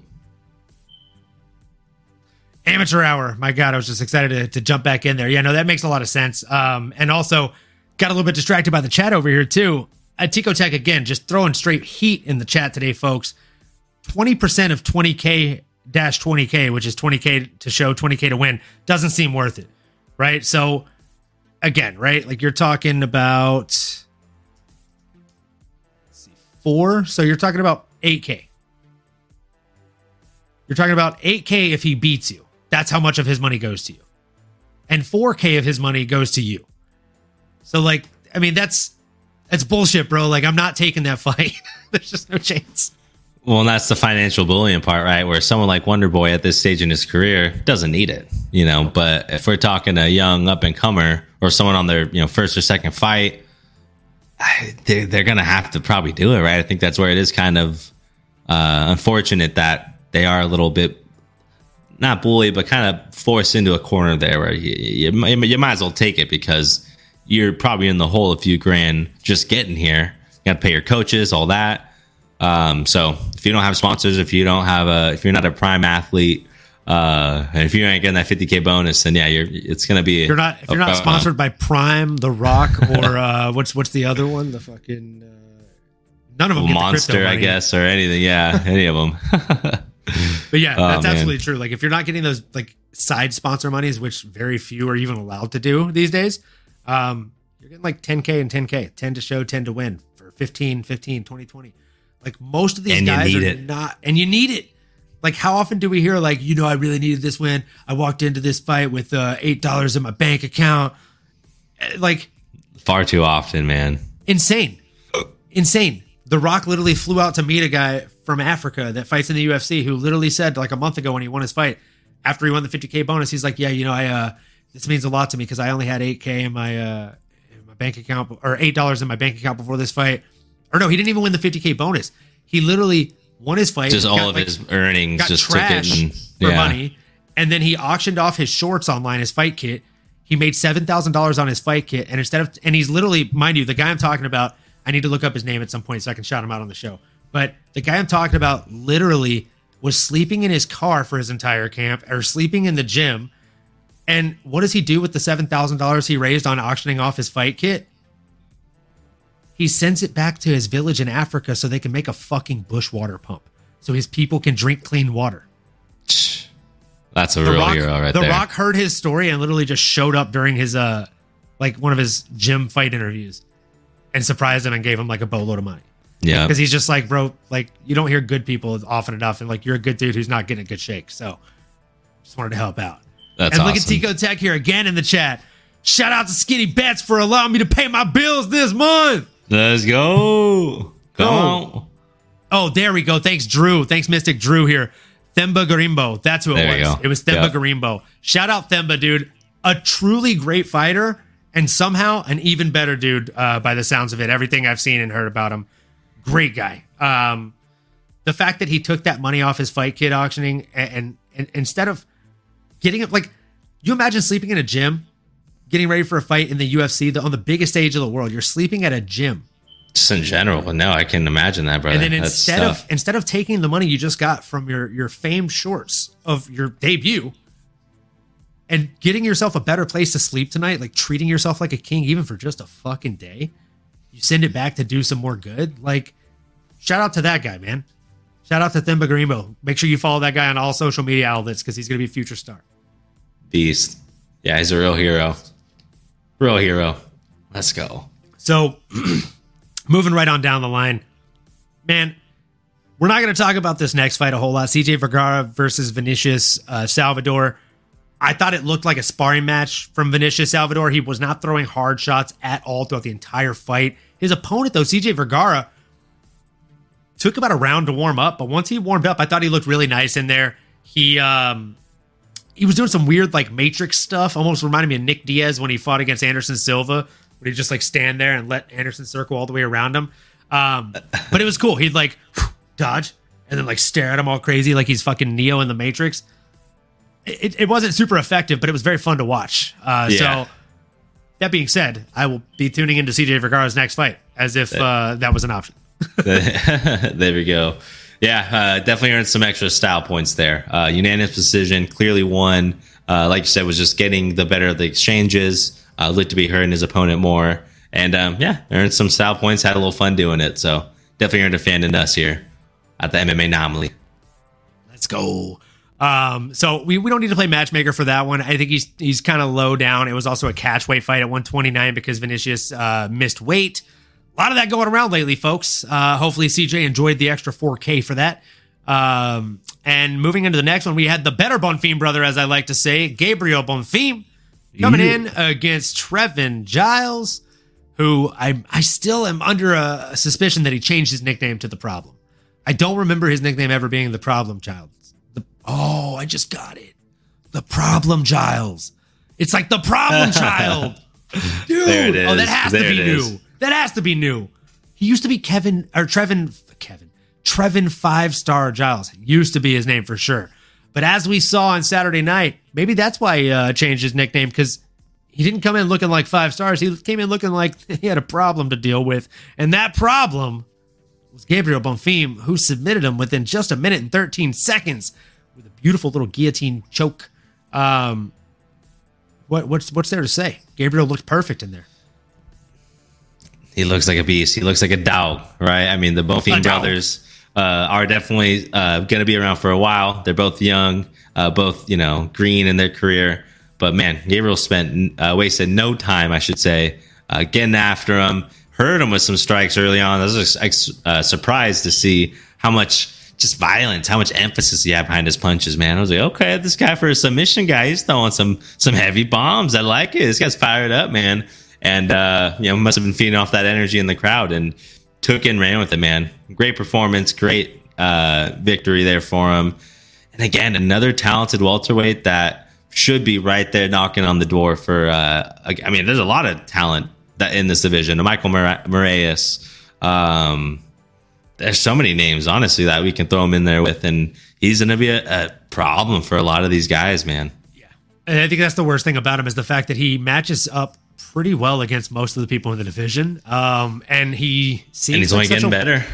Amateur hour. My God, I was just excited to, to jump back in there. Yeah, no, that makes a lot of sense. Um, and also got a little bit distracted by the chat over here too. At Tico Tech again, just throwing straight heat in the chat today, folks. 20% of 20k dash 20k, which is 20k to show, 20k to win, doesn't seem worth it. Right. So again, right? Like you're talking about see, four. So you're talking about 8k. You're talking about 8K if he beats you. That's how much of his money goes to you. And 4K of his money goes to you. So like, I mean, that's that's bullshit, bro. Like I'm not taking that <laughs> fight. There's just no chance. Well, that's the financial bullying part, right? Where someone like Wonder Boy at this stage in his career doesn't need it, you know. But if we're talking a young up and comer or someone on their you know first or second fight, they're, they're gonna have to probably do it, right? I think that's where it is kind of uh, unfortunate that they are a little bit not bullied, but kind of forced into a corner there where you, you, you might as well take it because you're probably in the hole a few grand just getting here. You got to pay your coaches, all that. Um, so if you don't have sponsors, if you don't have a, if you're not a prime athlete, uh, and if you ain't getting that 50k bonus, then yeah, you're it's gonna be. You're not if you're not sponsored by Prime, The Rock, <laughs> or uh, what's what's the other one? The fucking uh, none of them. Monster, I guess, or anything. Yeah, any of them. <laughs> but yeah, that's oh, absolutely true. Like if you're not getting those like side sponsor monies, which very few are even allowed to do these days, um, you're getting like 10k and 10k, 10 to show, 10 to win for 15, 15, 20, 20. Like most of these and guys are it. not, and you need it. Like, how often do we hear, like, you know, I really needed this win. I walked into this fight with uh, $8 in my bank account. Eh, like, far too often, man. Insane. Insane. The Rock literally flew out to meet a guy from Africa that fights in the UFC who literally said, like, a month ago when he won his fight, after he won the 50K bonus, he's like, yeah, you know, I, uh, this means a lot to me because I only had 8K in my, uh, in my bank account or $8 in my bank account before this fight. Or no, he didn't even win the 50K bonus. He literally won his fight. Just all of like, his earnings just took it and, for money. And then he auctioned off his shorts online, his fight kit. He made seven thousand dollars on his fight kit, and instead of and he's literally, mind you, the guy I'm talking about. I need to look up his name at some point so I can shout him out on the show. But the guy I'm talking about literally was sleeping in his car for his entire camp, or sleeping in the gym. And what does he do with the seven thousand dollars he raised on auctioning off his fight kit? He sends it back to his village in Africa so they can make a fucking bush water pump so his people can drink clean water. <sniffs> That's a the real Rock, hero right the there. The Rock heard his story and literally just showed up during his uh like one of his gym fight interviews and surprised him and gave him like a boatload of money. Yeah. Because he's just like, bro, like you don't hear good people often enough, and like you're a good dude who's not getting a good shake. So just wanted to help out. That's and awesome. look at Tico Tech here again in the chat. Shout out to Skinny Bets for allowing me to pay my bills this month. Let's go. Come oh. on. Oh, there we go. Thanks, Drew. Thanks, Mystic Drew here. Themba Gorimbo. That's who it there was. It was Themba yep. Gorimbo. Shout out Themba, dude. A truly great fighter and somehow an even better dude uh, by the sounds of it. Everything I've seen and heard about him. Great guy. Um, the fact that he took that money off his fight kit auctioning and, and, and instead of getting it, like, you imagine sleeping in a gym getting ready for a fight in the UFC the, on the biggest stage of the world. You're sleeping at a gym. Just in general, but no, I can imagine that, brother. And then instead of instead of taking the money you just got from your your famed shorts of your debut, and getting yourself a better place to sleep tonight, like treating yourself like a king, even for just a fucking day, you send it back to do some more good. Like, shout out to that guy, man. Shout out to Themba Gorimbo. Make sure you follow that guy on all social media outlets because he's going to be a future star. Beast. Yeah, he's a real hero. Real hero. Let's go. So, <clears throat> moving right on down the line, man, we're not going to talk about this next fight a whole lot. CJ Vergara versus Vinicius uh, Salvador. I thought it looked like a sparring match from Vinicius Salvador. He was not throwing hard shots at all throughout the entire fight. His opponent, though, CJ Vergara, took about a round to warm up, but once he warmed up, I thought he looked really nice in there. He um, he was doing some weird like matrix stuff. Almost reminded me of nick diaz when he fought against anderson silva where he just like stand there and let anderson circle all the way around him. Um, <laughs> but it was cool. He'd like <sniffs> dodge and then like stare at him all crazy like he's fucking neo in the matrix. It, it wasn't super effective but it was very fun to watch. Uh, yeah. so that being said i will be tuning into cj vergara's next fight as if uh, that was an option. <laughs> There we go yeah, uh, definitely earned some extra style points there. Uh, unanimous decision, clearly won. Uh, like you said, was just getting the better of the exchanges. Uh, looked to be hurting his opponent more, and um, yeah, earned some style points. Had a little fun doing it. So definitely earned a fan in us here at the MMA Anomaly. Let's go. Um, so we, we don't need to play matchmaker for that one. I think he's he's kind of low down. It was also a catch weight fight at 129 because Vinicius uh, missed weight a lot of that going around lately, folks. Uh, hopefully, CJ enjoyed the extra 4K for that. Um, and moving into the next one, we had the better Bonfim brother, as I like to say, Gabriel Bonfim, coming yeah. in against Trevin Giles, who I I still am under a, suspicion that he changed his nickname to the Problem. I don't remember his nickname ever being the Problem Child. The, oh, I just got it. The Problem Giles. It's like the Problem <laughs> Child. Dude. There it is. Oh, that has to be new. That has to be new. He used to be Kevin or Trevin Kevin Trevin Five Star Giles. Used to be his name for sure. But as we saw on Saturday night, maybe that's why he uh, changed his nickname because he didn't come in looking like five stars. He came in looking like <laughs> he had a problem to deal with. And that problem was Gabriel Bonfim, who submitted him within just a minute and 13 seconds with a beautiful little guillotine choke. Um, what, what's what's there to say? Gabriel looked perfect in there. He looks like a beast. He looks like a dog, right? I mean, the Bonfim brothers uh, are definitely uh, going to be around for a while. They're both young, uh, both you know green in their career. But man, Gabriel spent uh, wasted no time, I should say, uh, getting after him. Hurt him with some strikes early on. I was just, uh, surprised to see how much just violence, how much emphasis he had behind his punches, man. I was like, okay, this guy for a submission guy, he's throwing some some heavy bombs. I like it. This guy's fired up, man. And uh, you know, must have been feeding off that energy in the crowd and took and ran with it, man. Great performance, great uh, victory there for him. And again, another talented welterweight that should be right there knocking on the door for. Uh, I mean, there's a lot of talent that in this division. Michael Morales. Um, there's so many names, honestly, that we can throw him in there with, and he's going to be a, a, problem for a lot of these guys, man. Yeah, and I think that's the worst thing about him is the fact that he matches up pretty well against most of the people in the division, um, and he seems and he's like only getting a, better.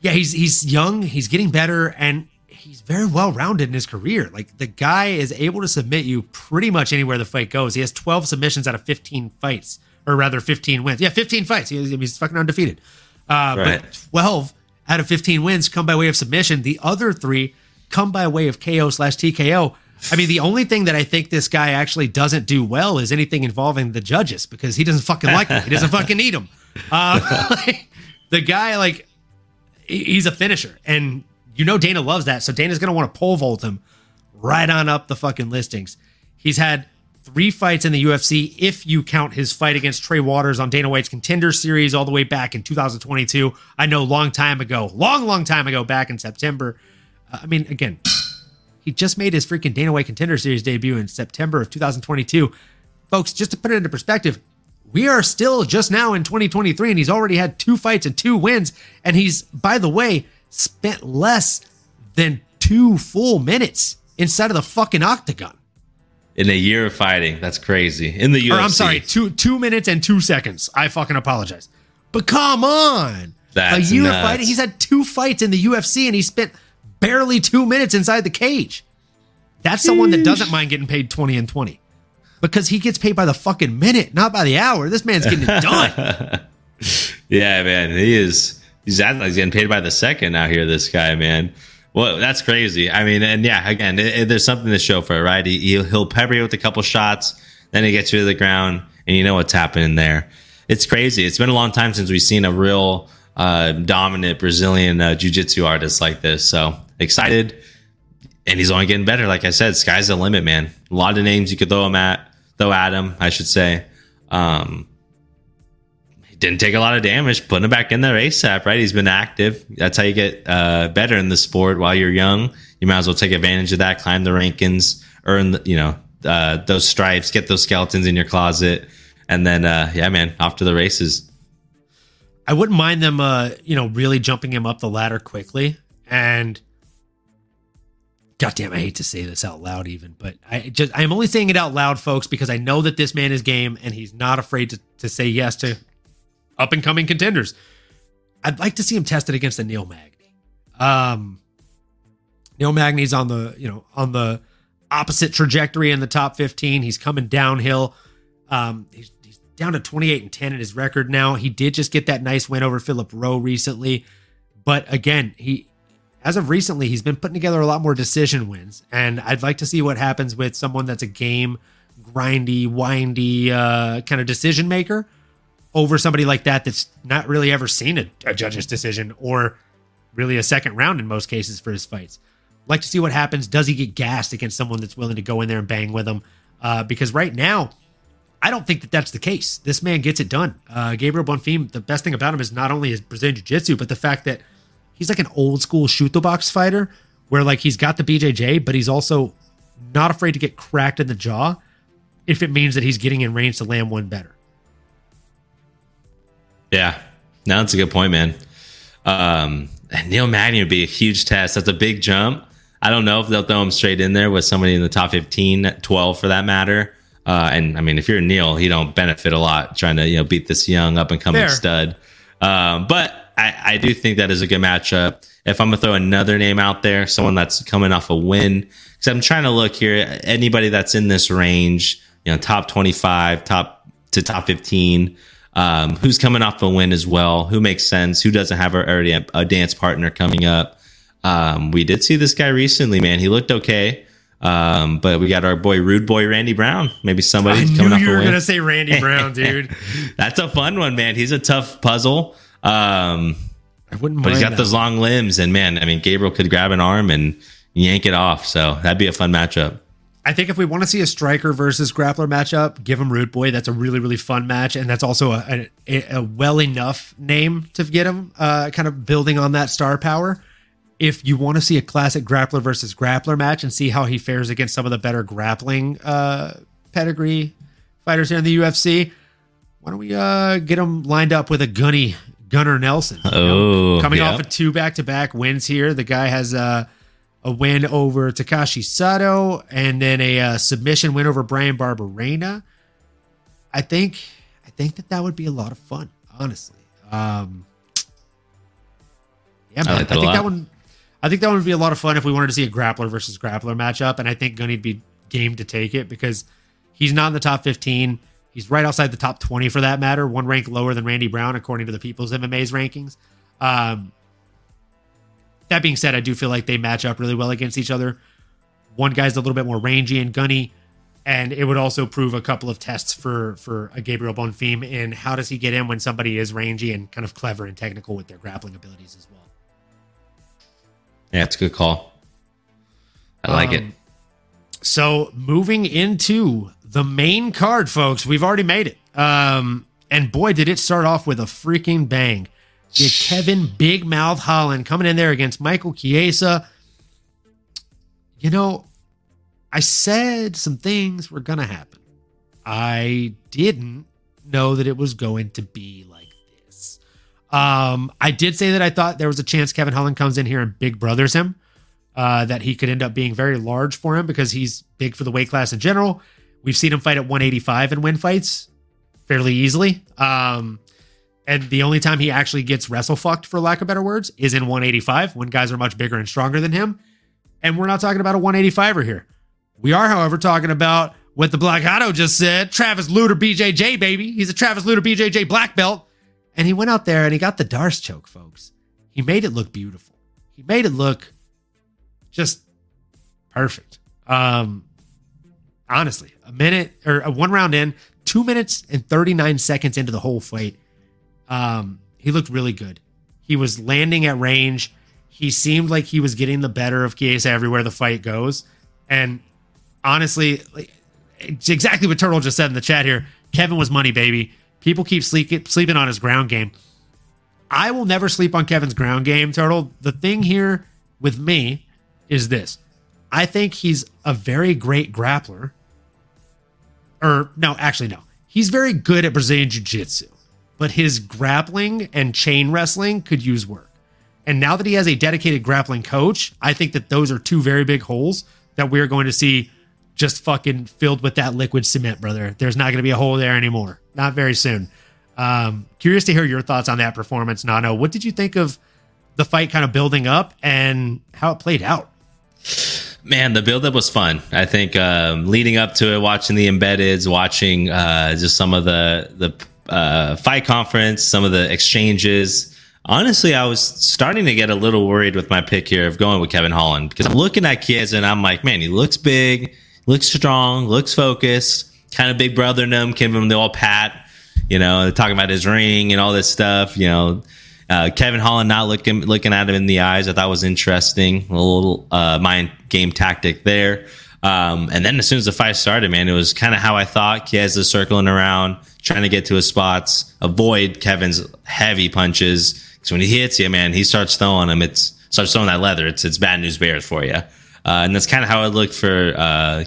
Yeah, he's he's young, he's getting better, and he's very well rounded in his career. Like the guy is able to submit you pretty much anywhere the fight goes. He has 12 submissions out of 15 fights, or rather 15 wins. Yeah, 15 fights. He, he's fucking undefeated. Uh, right. But 12 out of 15 wins come by way of submission. The other three come by way of KO slash TKO. I mean, the only thing that I think this guy actually doesn't do well is anything involving the judges because he doesn't fucking like them. He doesn't fucking need them. Uh, <laughs> like, the guy, like, he's a finisher. And you know Dana loves that. So Dana's to want to pole vault him right on up the fucking listings. He's had three fights in the UFC if you count his fight against Trey Waters on Dana White's Contender Series all the way back in 2022. I know, long time ago, long, long time ago, back in September. Uh, I mean, again, he just made his freaking Dana White Contender Series debut in September of 2022. Folks, just to put it into perspective, we are still just now in 2023, and he's already had two fights and two wins. And he's, by the way, spent less than two full minutes inside of the fucking octagon in a year of fighting. That's crazy. In the UFC. Or I'm sorry, two two minutes and two seconds. I fucking apologize. But come on. That's a year nuts. of fighting. He's had two fights in the UFC and he spent barely two minutes inside the cage. That's Sheesh. someone that doesn't mind getting paid 20 and 20. Because he gets paid by the fucking minute, not by the hour. This man's getting it done. <laughs> yeah, man. He is he's getting paid by the second out here, this guy, man. Well, that's crazy. I mean, and yeah, again, it, it, there's something to show for it, right? He, he'll, he'll pepper you with a couple shots, then he gets you to the ground, and you know what's happening there. It's crazy. It's been a long time since we've seen a real uh, dominant Brazilian uh, jiu-jitsu artist like this. So excited, and he's only getting better. Like I said, sky's the limit, man. A lot of names you could throw him at, throw at him, I should say. Um, didn't take a lot of damage, putting him back in there ASAP, right? He's been active. That's how you get uh, better in the sport while you're young. You might as well take advantage of that, climb the rankings, earn, the, you know, uh, those stripes, get those skeletons in your closet. And then, uh, yeah, man, off to the races. I wouldn't mind them, uh, you know, really jumping him up the ladder quickly. And goddamn, I hate to say this out loud, even, but I just I'm only saying it out loud, folks, because I know that this man is game and he's not afraid to to say yes to up and coming contenders. I'd like to see him tested against a Neil Magny. Um, Neil Magny's on the you know on the opposite trajectory in the top 15. He's coming downhill. Um, he's, he's down to 28 and 10 in his record now. He did just get that nice win over Philip Rowe recently, but again, he as of recently he's been putting together a lot more decision wins, and I'd like to see what happens with someone that's a game grindy, windy uh, kind of decision maker over somebody like that that's not really ever seen a, a judge's decision or really a second round in most cases for his fights. Like to see what happens. Does he get gassed against someone that's willing to go in there and bang with him? Uh, because right now, I don't think that that's the case. This man gets it done. Uh, Gabriel Bonfim, the best thing about him is not only his Brazilian Jiu Jitsu, but the fact that he's like an old school shoot the box fighter where like he's got the BJJ, but he's also not afraid to get cracked in the jaw if it means that he's getting in range to land one better. Yeah, no, that's a good point, man. Um, Neil Magny would be a huge test. That's a big jump. I don't know if they'll throw him straight in there with somebody in the top 15, 12 for that matter. Uh, and I mean, if you're Neil, he don't benefit a lot trying to you know beat this young up and coming Fair. stud. Um, but I, I do think that is a good matchup. If I'm gonna throw another name out there, someone that's coming off a win, because I'm trying to look here, anybody that's in this range, you know, top 25, top to top 15, um, who's coming off a win as well, who makes sense, who doesn't have already a, a dance partner coming up. Um, we did see this guy recently, man. He looked okay. Um, but we got our boy Rude Boy Randy Brown. Maybe somebody I coming knew you were gonna say Randy Brown, <laughs> dude. That's a fun one, man. He's a tough puzzle. Um, I wouldn't, but he's got that. those long limbs, and man, I mean, Gabriel could grab an arm and yank it off. So that'd be a fun matchup. I think if we want to see a striker versus grappler matchup, give him Rude Boy. That's a really really fun match, and that's also a, a, a well enough name to get him, uh, kind of building on that star power if you want to see a classic grappler versus grappler match and see how he fares against some of the better grappling uh, pedigree fighters here in the UFC, why don't we uh, get him lined up with a gunny Gunnar Nelson? Oh, know? coming yep. off of two back to back wins here. The guy has uh, a win over Takashi Sato and then a uh, submission win over Bryan Barberena. I think I think that that would be a lot of fun, honestly. Um, yeah, man. I, like I think that one I think that would be a lot of fun if we wanted to see a grappler versus grappler matchup, and I think Gunny'd be game to take it because he's not in the top 15. He's right outside the top 20 for that matter, one rank lower than Randy Brown according to the People's MMA's rankings. Um, that being said, I do feel like they match up really well against each other. One guy's a little bit more rangy and gunny, and it would also prove a couple of tests for for a Gabriel Bonfim in how does he get in when somebody is rangy and kind of clever and technical with their grappling abilities as well. Yeah, it's a good call. I like um, it. So moving into the main card, folks, we've already made it. Um, and boy, did it start off with a freaking bang. You Kevin Big Mouth Holland coming in there against Michael Chiesa. You know, I said some things were gonna happen. I didn't know that it was going to be like this. um, I did say that I thought there was a chance Kevin Holland comes in here and big brothers him, uh, that he could end up being very large for him because he's big for the weight class in general. We've seen him fight at 185 and win fights fairly easily. Um, and the only time he actually gets wrestle fucked, for lack of better words, is in 185 when guys are much bigger and stronger than him. And we're not talking about a 185er here. We are, however, talking about what the Black Otto just said Travis Lutter BJJ, baby. He's a Travis Lutter BJJ black belt. And he went out there and he got the D'Arce choke, folks. He made it look beautiful. He made it look just perfect. Um, honestly, a minute or one round in, two minutes and 39 seconds into the whole fight, um, he looked really good. He was landing at range. He seemed like he was getting the better of Chiesa everywhere the fight goes. And honestly, it's exactly what Turtle just said in the chat here. Kevin was money, baby. People keep sleep, sleeping on his ground game. I will never sleep on Kevin's ground game, Turtle. The thing here with me is this I think he's a very great grappler. Or, no, actually, no. He's very good at Brazilian Jiu Jitsu, but his grappling and chain wrestling could use work. And now that he has a dedicated grappling coach, I think that those are two very big holes that we're going to see just fucking filled with that liquid cement, brother. There's not going to be a hole there anymore. Not very soon. Um, curious to hear your thoughts on that performance, Nano. What did you think of the fight kind of building up and how it played out? Man, the buildup was fun. I think um, leading up to it, watching the embeds, watching uh, just some of the the uh, fight conference, some of the exchanges. Honestly, I was starting to get a little worried with my pick here of going with Kevin Holland because I'm looking at Chiesa and I'm like, man, he looks big looks strong, looks focused, kind of big brother in him, giving him the all pat, you know, talking about his ring and all this stuff, you know. Uh, Kevin Holland not looking looking at him in the eyes, I thought was interesting. A little uh, mind game tactic there. Um, and then as soon as the fight started, man, it was kind of how I thought. Chiesa circling around, trying to get to his spots, avoid Kevin's heavy punches. Because when he hits you, man, he starts throwing them. It's starts throwing that leather. It's it's bad news bears for you. Uh, and that's kind of how it looked for uh.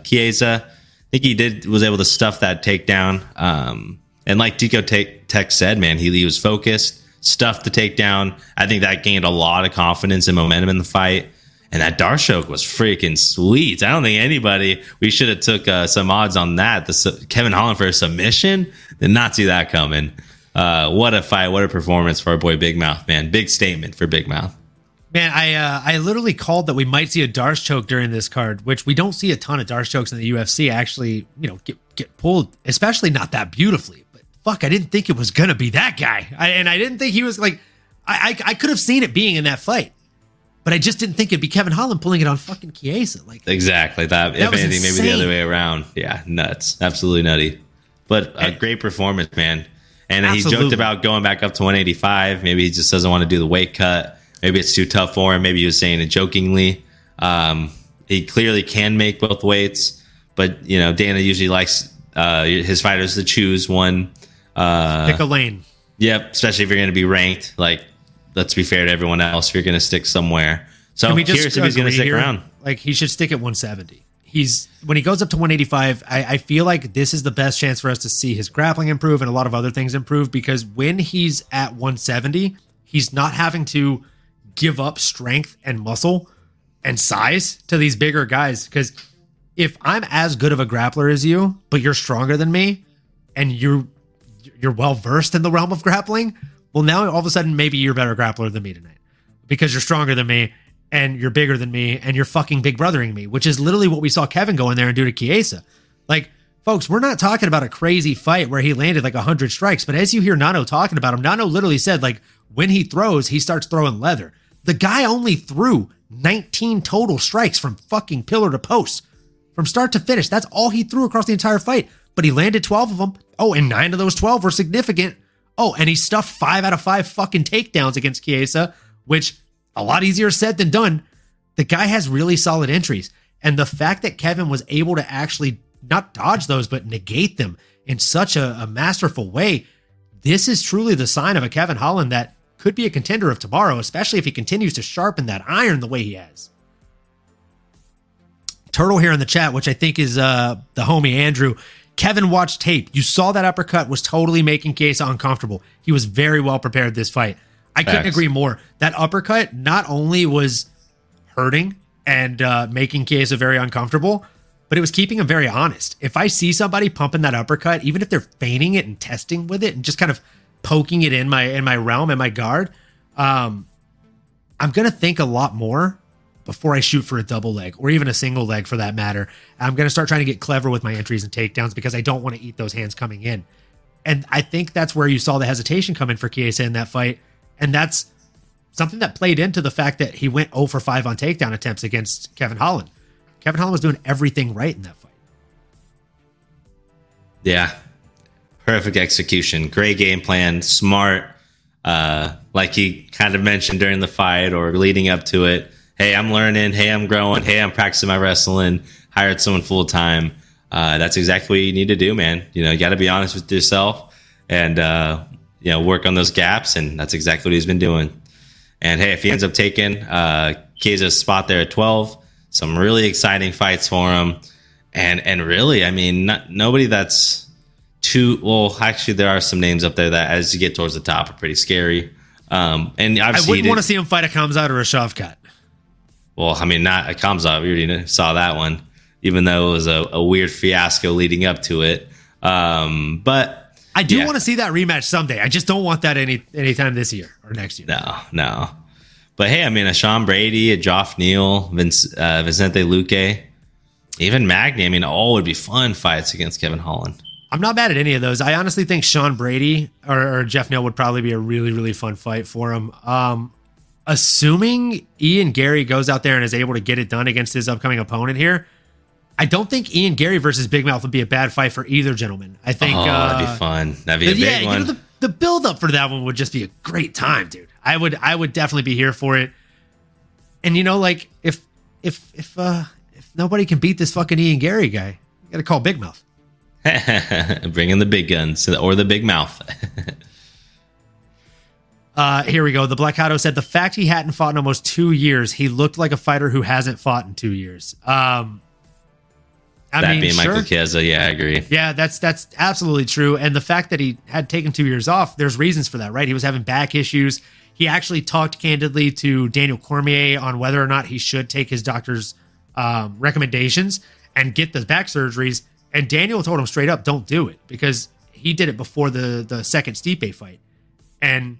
I think he did was able to stuff that takedown. Um, and like Dico Tech said, man, he, he was focused, stuffed the takedown. I think that gained a lot of confidence and momentum in the fight. And that Darce choke was freaking sweet. I don't think anybody we should have took uh, some odds on that. The Kevin Holland for a submission did not see that coming. Uh, what a fight! What a performance for our boy Big Mouth, man. Big statement for Big Mouth. Man, I uh, I literally called that we might see a Darce choke during this card, which we don't see a ton of Darce chokes in the UFC. Actually, you know, get get pulled, especially not that beautifully. Fuck, I didn't think it was gonna be that guy, I, and I didn't think he was like, I, I I could have seen it being in that fight. But I just didn't think it'd be Kevin Holland pulling it on fucking Chiesa. Like exactly that. that if anything, insane. maybe the other way around. Yeah, nuts. Absolutely nutty. But a great performance, man. And Absolutely. he joked about going back up to 185. Maybe he just doesn't want to do the weight cut. Maybe it's too tough for him. Maybe he was saying it jokingly. Um, he clearly can make both weights, but you know Dana usually likes uh, his fighters to choose one. Uh, Pick a lane. Yep, especially if you're going to be ranked. Like, let's be fair to everyone else. If you're going to stick somewhere, so I'm curious if he's going to stick here? around. Like, he should stick at 170 he's when he goes up to 185 I, I, feel like this is the best chance for us to see his grappling improve and a lot of other things improve because when he's at 170 he's not having to give up strength and muscle and size to these bigger guys because if i'm as good of a grappler as you but you're stronger than me and you're you're well versed in the realm of grappling well now all of a sudden maybe you're a better grappler than me tonight because you're stronger than me and you're bigger than me and you're fucking big brothering me, which is literally what we saw Kevin go in there and do to Chiesa. Like, folks, we're not talking about a crazy fight where he landed like 100 strikes, but as you hear Nano talking about him, Nano literally said, like, when he throws, he starts throwing leather. The guy only threw 19 total strikes from fucking pillar to post from start to finish. That's all he threw across the entire fight, but he landed 12 of them. Oh, and nine of those 12 were significant. Oh, and he stuffed five out of five fucking takedowns against Chiesa, which a lot easier said than done. The guy has really solid entries. And the fact that Kevin was able to actually not dodge those, but negate them in such a, a masterful way, this is truly the sign of a Kevin Holland that could be a contender of tomorrow, especially if he continues to sharpen that iron the way he has. Turtle here in the chat, which I think is uh, the homie Andrew. Kevin watched tape. You saw that uppercut was totally making Chiesa uncomfortable. He was very well prepared this fight. I couldn't agree more. That uppercut not only was hurting and uh, making Chiesa very uncomfortable, but it was keeping him very honest. If I see somebody pumping that uppercut, even if they're feigning it and testing with it and just kind of poking it in my in my realm and my guard, um, I'm gonna think a lot more before I shoot for a double leg or even a single leg for that matter. I'm gonna start trying to get clever with my entries and takedowns because I don't want to eat those hands coming in. And I think that's where you saw the hesitation come in for Chiesa in that fight and that's something that played into the fact that he went 0 for 5 on takedown attempts against Kevin Holland. Kevin Holland was doing everything right in that fight. Yeah. Perfect execution. Great game plan. Smart. Uh, like he kind of mentioned during the fight or leading up to it. Hey, I'm learning. Hey, I'm growing. Hey, I'm practicing my wrestling. Hired someone full time. Uh, that's exactly what you need to do, man. You know, you got to be honest with yourself. And uh, you know, work on those gaps, and that's exactly what he's been doing. And hey, if he ends up taking uh, Chiesa's spot there at 12, some really exciting fights for him. And and really, I mean, not, nobody that's too well. Actually, there are some names up there that, as you get towards the top, are pretty scary. Um, and obviously I wouldn't want to see him fight a Khamzat or a Shavkat. Well, I mean, not a Khamzat. We already saw that one, even though it was a, a weird fiasco leading up to it. Um, but I do yeah. want to see that rematch someday. I just don't want that any anytime this year or next year. No, no. But hey, I mean, a Sean Brady, a Geoff Neal, Vince, uh, Vicente Luque, even Magny. I mean, all would be fun fights against Kevin Holland. I'm not mad at any of those. I honestly think Sean Brady or, or Geoff Neal would probably be a really, really fun fight for him. Um, assuming Ian Garry goes out there and is able to get it done against his upcoming opponent here, I don't think Ian Garry versus Big Mouth would be a bad fight for either gentleman. I think oh, uh, that'd be fun. That'd be a big yeah, one. You know, the, the build up for that one would just be a great time, dude. I would I would definitely be here for it. And you know, like if if if uh if nobody can beat this fucking Ian Gary guy, you gotta call Big Mouth. <laughs> Bring in the big guns or the big mouth. <laughs> uh, here we go. The Black said the fact he hadn't fought in almost two years, he looked like a fighter who hasn't fought in two years. Um, I that mean, being sure. Michael Chiesa, yeah, I agree. Yeah, that's that's absolutely true. And the fact that he had taken two years off, there's reasons for that, right? He was having back issues. he actually talked candidly to Daniel Cormier on whether or not he should take his doctor's um, recommendations and get the back surgeries. And Daniel told him straight up, don't do it because he did it before the the second Stipe fight, and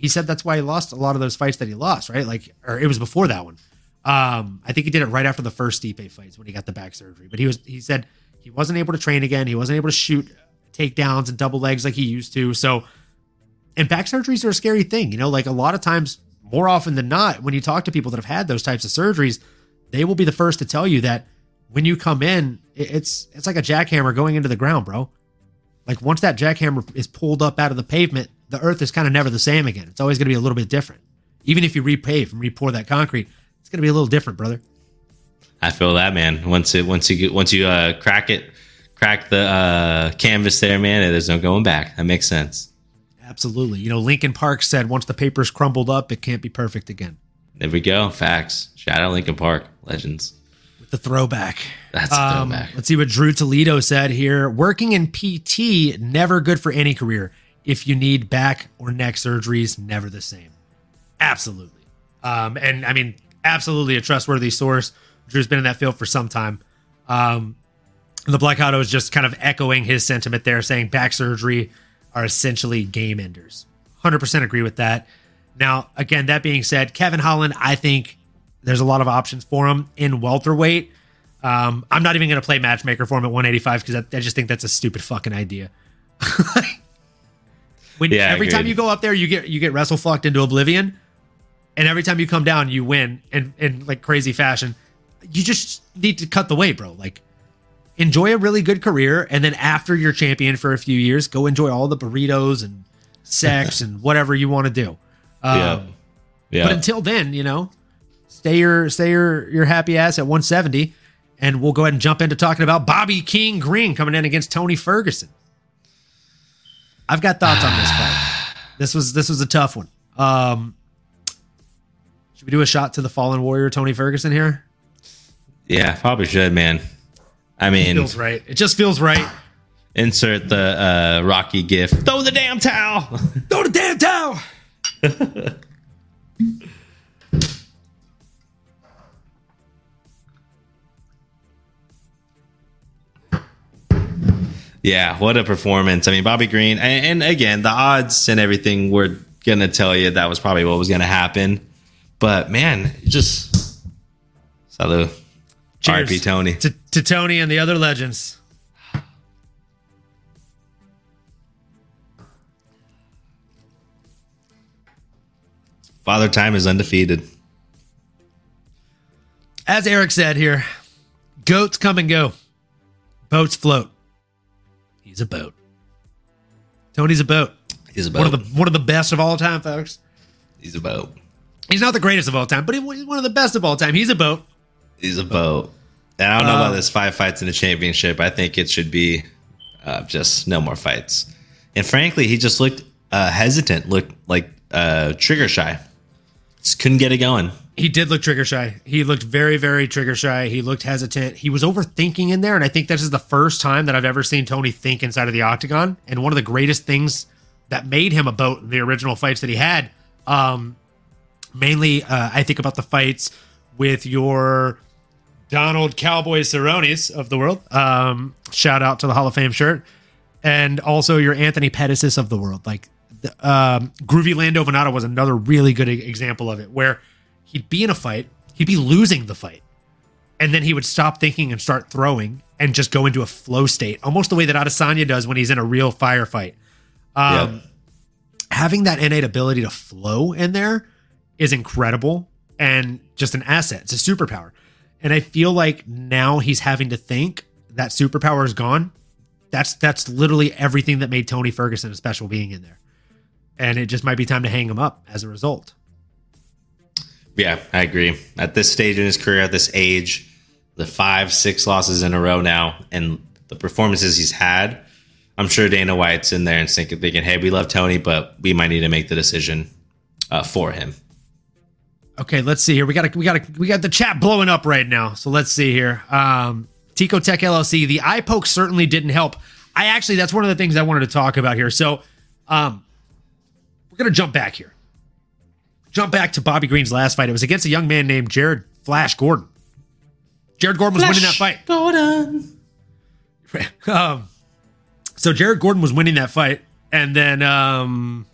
he, said that's why he lost a lot of those fights that he lost, right? Like, or it was before that one. Um, I think he did it right after the first Stipe fights when he got the back surgery. But he was he said he wasn't able to train again. He wasn't able to shoot takedowns and double legs like he used to. So, and back surgeries are a scary thing. You know, like a lot of times, more often than not, when you talk to people that have had those types of surgeries, they will be the first to tell you that when you come in, it's it's like a jackhammer going into the ground, bro. Like once that jackhammer is pulled up out of the pavement, the earth is kind of never the same again. It's always going to be a little bit different. Even if you repave and repour that concrete, it's going to be a little different, brother. I feel that, man. Once it once you get once you uh, crack it, crack the uh, canvas there, man. There's no going back. That makes sense. Absolutely. You know, Linkin Park said once the paper's crumbled up, it can't be perfect again. There we go. Facts. Shout out Linkin Park legends. With the throwback. That's a Um, throwback. let's see what Drew Toledo said here. Working in PT, never good for any career. If you need back or neck surgeries, never the same. Absolutely. Um, and I mean, absolutely a trustworthy source. Drew's been in that field for some time. Um, the Black Auto is just kind of echoing his sentiment there, saying back surgery are essentially game enders. 100% agree with that. Now, again, that being said, Kevin Holland, I think there's a lot of options for him in welterweight. Um, I'm not even going to play matchmaker for him at 185 because I, I just think that's a stupid fucking idea. <laughs> when Yeah, every time you go up there, you get you get wrestle fucked into oblivion, and every time you come down, you win in in like crazy fashion. You just need to cut the weight, bro. Like enjoy a really good career, and then after you're champion for a few years, go enjoy all the burritos and sex <laughs> and whatever you want to do. Um, yeah. Yeah. But until then, you know, stay your stay your your happy ass at 170, and we'll go ahead and jump into talking about Bobby King Green coming in against Tony Ferguson. I've got thoughts on this fight. <sighs> This was this was a tough one. Um, should we do a shot to the fallen warrior Tony Ferguson here? yeah. Probably should, man. I mean, Feels right. It just feels right. insert the uh, Rocky gif. Throw the damn towel. Throw the damn towel. <laughs> Yeah, what a performance. I mean, Bobby Green, and, and again, the odds and everything were going to tell you that was probably what was going to happen. But man, just salute. Cheers. RP Tony. To, to Tony and the other legends. Father Time is undefeated. As Eric said here, goats come and go, boats float. He's a boat. Tony's a boat. He's a boat. One of the one of the best of all time, folks. He's a boat. He's not the greatest of all time, but he's one of the best of all time. He's a boat. He's a boat. And I don't know Uh, about this five fights in the championship. I think it should be uh, just no more fights. And frankly, he just looked uh, hesitant, looked like uh, trigger shy. Just couldn't get it going. He did look trigger shy. He looked very, very trigger shy. He looked hesitant. He was overthinking in there, and I think this is the first time that I've ever seen Tony think inside of the octagon. And one of the greatest things that made him a boat in the original fights that he had, um, mainly uh, I think about the fights with your Donald Cowboy Cerrones of the world. Um, shout out to the Hall of Fame shirt, and also your Anthony Pettis of the world. Like um, Groovy Lando Vannata was another really good example of it, where he'd be in a fight, he'd be losing the fight, and then he would stop thinking and start throwing and just go into a flow state, almost the way that Adesanya does when he's in a real firefight. Um, Yep. Having that innate ability to flow in there is incredible and just an asset. It's a superpower. And I feel like now he's having to think that superpower is gone. That's that's literally everything that made Tony Ferguson a special being in there. And it just might be time to hang him up as a result. Yeah, I agree. At this stage in his career, at this age, the five, six losses in a row now, and the performances he's had, I'm sure Dana White's in there and thinking, thinking hey, we love Tony, but we might need to make the decision uh, for him. Okay, let's see here. We got we got we got the chat blowing up right now. So let's see here. Um, Tico Tech LLC. The eye poke certainly didn't help. I actually that's one of the things I wanted to talk about here. So, um, we're gonna jump back here. jump back to Bobby Green's last fight. It was against a young man named Jared Flash Gordon. Jared Gordon was winning that fight. Gordon. <laughs> um, so Jared Gordon was winning that fight, and then um,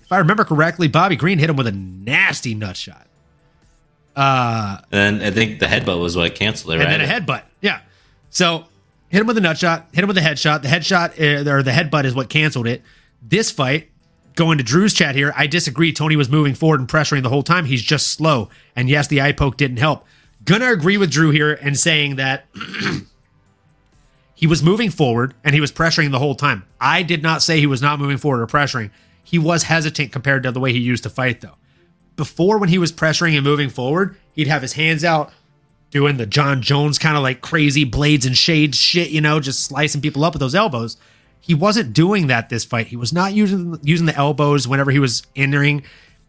if I remember correctly, Bobby Green hit him with a nasty nut shot. Uh, and I think the headbutt was what canceled it, and right? then a headbutt. Yeah. So hit him with a nut shot, hit him with a headshot. The headshot uh, or the headbutt is what canceled it. This fight, going to Drew's chat here, I disagree. Tony was moving forward and pressuring the whole time. He's just slow. And yes, the eye poke didn't help. Gonna agree with Drew here and saying that <clears throat> he was moving forward and he was pressuring the whole time. I did not say he was not moving forward or pressuring. He was hesitant compared to the way he used to fight, though. Before, when he was pressuring and moving forward, he'd have his hands out, doing the Jon Jones kind of like crazy blades and shades shit, you know, just slicing people up with those elbows. He wasn't doing that this fight. He was not using using the elbows whenever he was entering.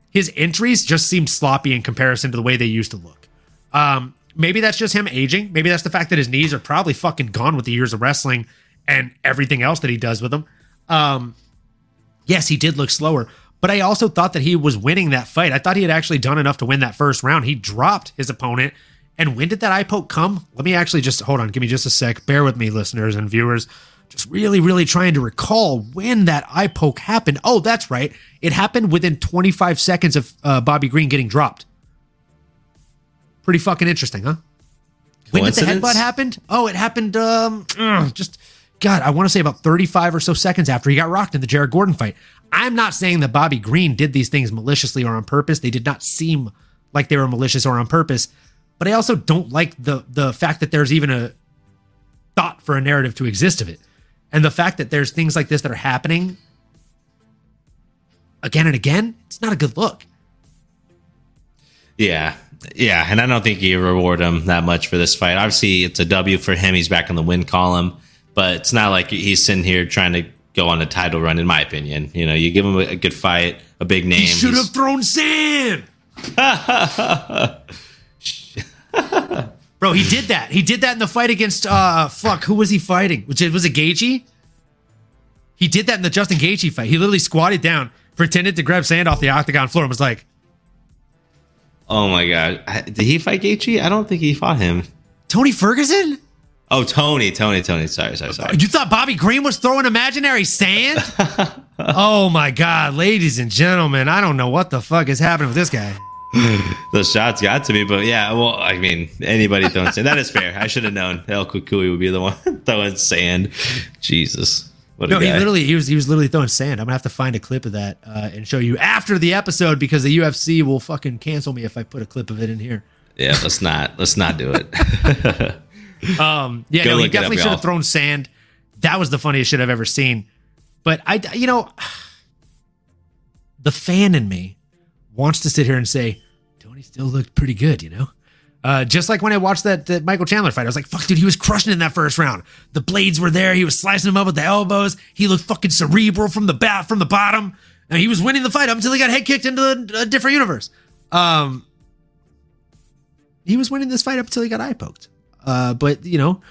His entries just seemed sloppy in comparison to the way they used to look. Um, maybe that's just him aging. Maybe that's the fact that his knees are probably fucking gone with the years of wrestling and everything else that he does with them. Um, yes, he did look slower, but I also thought that he was winning that fight. I thought he had actually done enough to win that first round. He dropped his opponent. And when did that eye poke come? Let me actually just hold on. Give me just a sec. Bear with me, listeners and viewers. Just really, really trying to recall when that eye poke happened. Oh, that's right. It happened within 25 seconds of uh, Bobby Green getting dropped. Pretty fucking interesting, huh? When did the headbutt happened? Oh, it happened um just God, I want to say about 35 or so seconds after he got rocked in the Jared Gordon fight. I'm not saying that Bobby Green did these things maliciously or on purpose. They did not seem like they were malicious or on purpose. But I also don't like the the fact that there's even a thought for a narrative to exist of it. And the fact that there's things like this that are happening again and again, it's not a good look. Yeah. Yeah. And I don't think you reward him that much for this fight. Obviously, it's a W for him. He's back in the win column, but it's not like he's sitting here trying to go on a title run, in my opinion. You know, you give him a, a good fight, a big name. He should have thrown sand. <laughs> <laughs> Bro, he did that. He did that in the fight against uh fuck, who was he fighting? Which was it Gaethje? He did that in the Justin Gaethje fight. He literally squatted down, pretended to grab sand off the octagon floor and was like, Oh my God. Did he fight Gaethje? I don't think he fought him. "Tony Ferguson? Oh, Tony, Tony, Tony. Sorry, sorry, sorry. You thought Bobby Green was throwing imaginary sand?" <laughs> oh my god, ladies and gentlemen, I don't know what the fuck is happening with this guy. <laughs> Those shots got to me, but yeah, well, I mean, anybody throwing sand. That is fair. I should have known El Cucuy would be the one <laughs> throwing sand. Jesus. What No, he literally he was he was literally throwing sand. I'm gonna have to find a clip of that uh, and show you after the episode because the UFC will fucking cancel me if I put a clip of it in here. yeah, let's not let's not do it. <laughs> Um, yeah, Go no, he definitely should have thrown sand. That was the funniest shit I've ever seen. But I, you know, <sighs> the fan in me wants to sit here and say Tony still looked pretty good, you know. Uh, just like when I watched that, that Michael Chandler fight, I was like, "Fuck, dude, he was crushing in that first round. The blades were there. He was slicing him up with the elbows. He looked fucking cerebral from the bat from the bottom, and he was winning the fight up until he got head kicked into a, different universe. Um, he was winning this fight up until he got eye poked. Uh, but you know,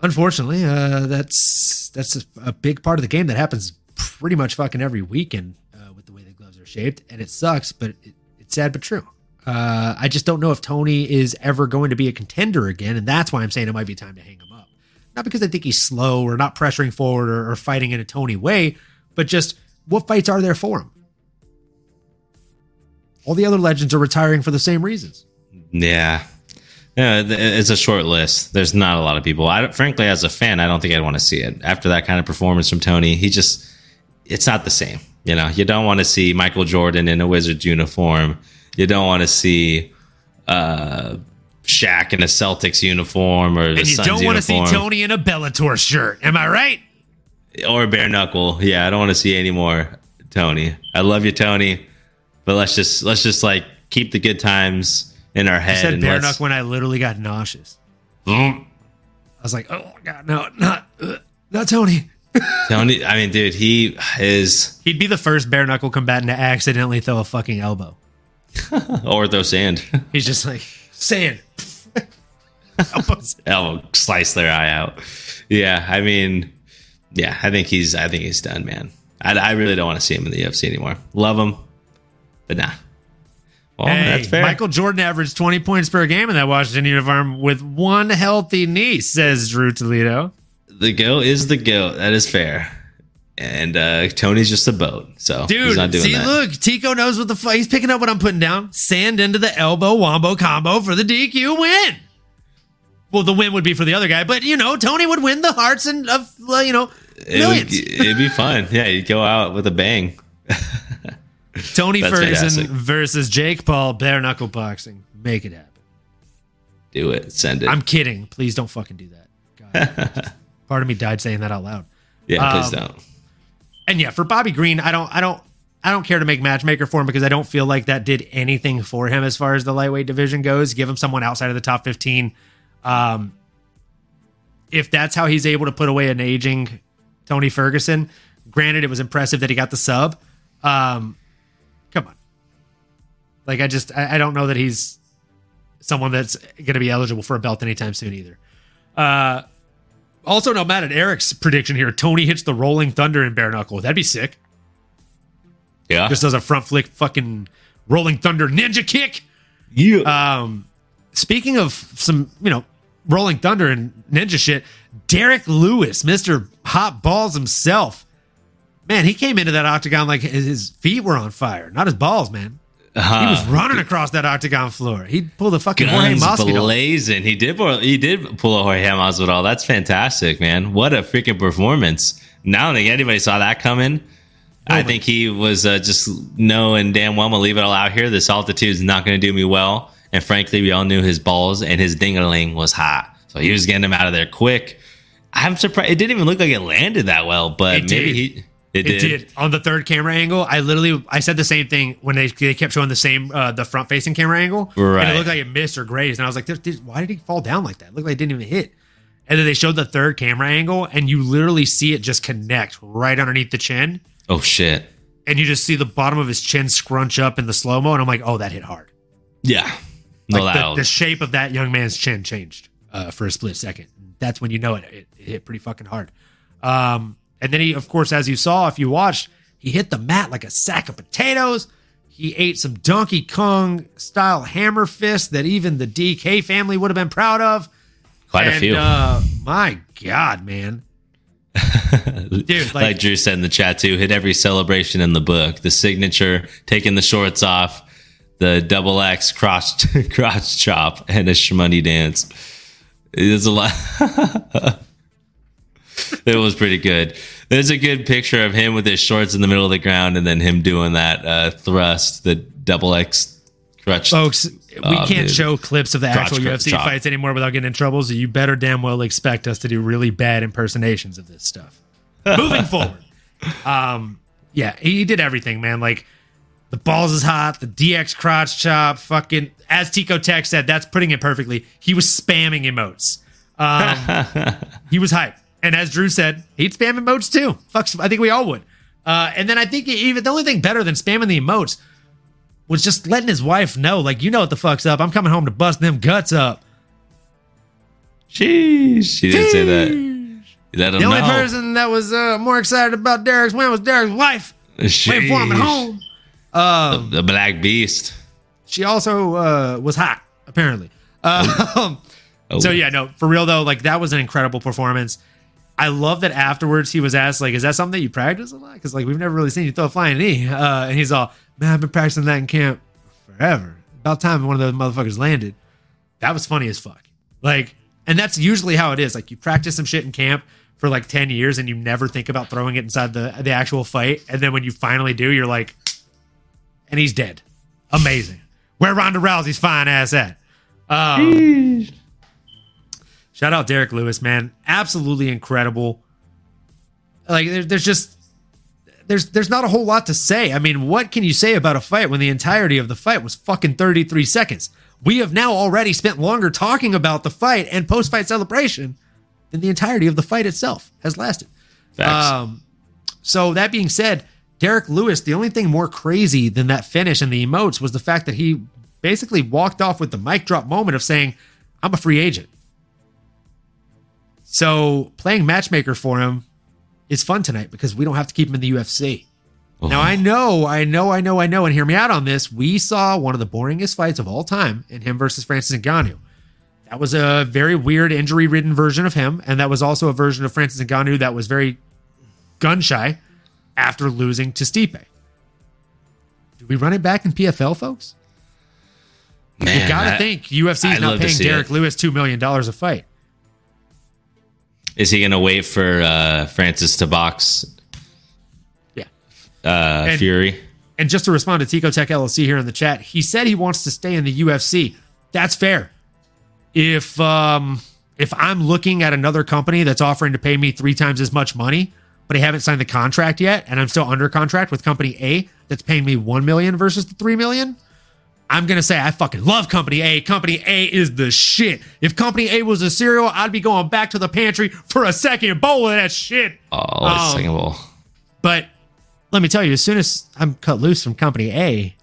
unfortunately, uh, that's that's a, a big part of the game that happens pretty much fucking every weekend uh, with the way the gloves are shaped, and it sucks, but it, sad but true. Uh, I just don't know if Tony is ever going to be a contender again, and that's why I'm saying it might be time to hang him up. Not because I think he's slow or not pressuring forward or, or fighting in a Tony way, but just what fights are there for him? All the other legends are retiring for the same reasons. yeah. Yeah, it's a short list. There's not a lot of people. I frankly, as a fan, I don't think I'd want to see it after that kind of performance from Tony. He just, it's not the same. You know, you don't want to see Michael Jordan in a Wizards uniform. You don't want to see uh, Shaq in a Celtics uniform or the And you Suns don't want to see. Tony in a Bellator shirt. Am I right? or bare knuckle. Yeah, I don't want to see any more Tony. I love you, Tony, but let's just let's just like keep the good times in our I head. said and bare knuckle when I literally got nauseous. Mm. I was like, oh god, no, not uh, not Tony. Tony, I mean, dude, he is He'd be the first bare knuckle combatant to accidentally throw a fucking elbow. <laughs> or throw sand. He's just like sand. <laughs> Elbow slice their eye out. Yeah, I mean, yeah, I think he's I think he's done, man. I, I really don't want to see him in the UFC anymore. Love him, But nah. Well, Hey, that's fair. Michael Jordan averaged 20 points per game in that Washington uniform with one healthy knee, says Drew Toledo. The goat is the goat. That is fair. And uh, Tony's just a boat, so he's Dude, not doing see, that. look, Tico knows what the fuck. He's picking up what I'm putting down. Sand into the elbow wombo combo for the DQ win. Well, the win would be for the other guy, but you know, Tony would win the hearts and of uh, you know It millions. would, it'd be fun. Yeah, you'd go out with a bang. <laughs> Tony That's Ferguson fantastic. versus Jake Paul, bare knuckle boxing. Make it happen. Do it. Send it. I'm kidding. Please don't fucking do that. God. <laughs> Part of me died saying that out loud. yeah, please um, don't. And yeah, for Bobby Green, I don't, I don't, I don't care to make matchmaker for him because I don't feel like that did anything for him as far as the lightweight division goes. Give him someone outside of the top fifteen. Um, if that's how he's able to put away an aging Tony Ferguson, granted, it was impressive that he got the sub. Um, come on, like I just, I, I don't know that he's someone that's going to be eligible for a belt anytime soon either. Uh, also, no mad at Eric's prediction here. Tony hits the Rolling Thunder in bare knuckle. That'd be sick. Yeah. Just does a front flick, fucking Rolling Thunder ninja kick. yeah. Um, speaking of some, you know, Rolling Thunder and ninja shit, Derek Lewis, Mister Hot Balls himself. Man, he came into that octagon like his feet were on fire, not his balls, man. He was running across that octagon floor. He pulled a fucking Jorge Guns Masvidal. blazing. He did. pull- He did pull a Jorge Masvidal. That's fantastic, man. What a freaking performance! I don't think anybody saw that coming. I think he was uh, just knowing damn well. I'm gonna leave it all out here. This altitude is not going to do me well. And frankly, we all knew his balls and his dingaling was hot, so he was getting him out of there quick. I'm surprised. It didn't even look like it landed that well, but It maybe did. he. It It did. did. on the third camera angle. I literally I said the same thing when they they kept showing the same uh, the front facing camera angle, Right, and it looked like it missed or grazed, and I was like, "This- this- "Why did he fall down like that? It looked like it didn't even hit." And then they showed the third camera angle, and you literally see it just connect right underneath the chin, Oh shit! and you just see the bottom of his chin scrunch up in the slow mo, and I'm like, "Oh, that hit hard." Yeah. No, Like the, the shape of that young man's chin changed uh, for a split second. That's when you know it, it, it hit pretty fucking hard. Um, and then he, of course, as you saw, if you watched, he hit the mat like a sack of potatoes. He ate some Donkey Kong style hammer fist that even the DK family would have been proud of. quite a few. Uh, my God, man. <laughs> Dude, like, like, Drew said in the chat too, hit every celebration in the book. The signature, taking the shorts off, the double X crotch <laughs> crotch chop, and a shmoney dance. There's a lot. <laughs> <laughs> it was pretty good. There's a good picture of him with his shorts in the middle of the ground, and then him doing that uh, thrust, the double X crotch. folks, we Oh, can't dude. show clips of the Crotch, actual UFC fights anymore without getting in trouble. So you better damn well expect us to do really bad impersonations of this stuff. <laughs> Moving forward, um, yeah, he did everything, man. Like the balls is hot, the DX crotch chop, fucking. As Tico Tech said, that's putting it perfectly. He was spamming emotes. Um, <laughs> he was hype, and as Drew said, he'd spam emotes too. Fucks, I think we all would. Uh, and then I think even the only thing better than spamming the emotes was just letting his wife know, like, you know what the fuck's up. I'm coming home to bust them guts up. Sheesh. She didn't say that. Let The only know. person that was uh, more excited about Derek's win was Derek's wife. Waiting for him at home. Um, The Black Beast. she also uh, was hot, apparently. Um, <laughs> Oh. So yeah, no, for real though, like that was an incredible performance. I love that afterwards he was asked like, "Is that something that you practice a lot?" Because like we've never really seen you throw a flying knee, uh, and he's all, "Man, I've been practicing that in camp forever. About time one of those motherfuckers landed." That was funny as fuck. Like, and that's usually how it is. Like you practice some shit in camp for like ten years, and you never think about throwing it inside the the actual fight, and then when you finally do, you're like, and he's dead. Amazing. Where Ronda Rousey's fine ass at? Um, shout out Derek Lewis, man. Absolutely incredible. Like there, there's just there's there's not a whole lot to say. I mean, what can you say about a fight when the entirety of the fight was fucking 33 seconds? We have now already spent longer talking about the fight and post-fight celebration than the entirety of the fight itself has lasted. Facts. Um, so that being said, Derek Lewis, the only thing more crazy than that finish and the emotes was the fact that he basically walked off with the mic drop moment of saying, I'm a free agent. So playing matchmaker for him is fun tonight because we don't have to keep him in the UFC. Now I know, I know, I know, I know, and hear me out on this. We saw one of the boringest fights of all time in him versus Francis Ngannou. That was a very weird injury-ridden version of him, and that was also a version of Francis Ngannou that was very gun shy after losing to Stipe. Do we run it back in PFL, folks? Man, you got to I- think UFC's I'd not paying Derek it. Lewis two million dollars a fight. Is he going to wait for uh, Francis to box Yeah. uh, And- Fury? And just to respond to Tico Tech LLC here in the chat, he said he wants to stay in the UFC. That's fair. If um if I'm looking at another company that's offering to pay me three times as much money, but I haven't signed the contract yet, and I'm still under contract with company A that's paying me one million versus the three million, I'm gonna say I fucking love company A. Company A is the shit. If company A was a cereal, I'd be going back to the pantry for a second bowl of that shit. Oh, Um, second ball. But let me tell you, as soon as I'm cut loose from company A,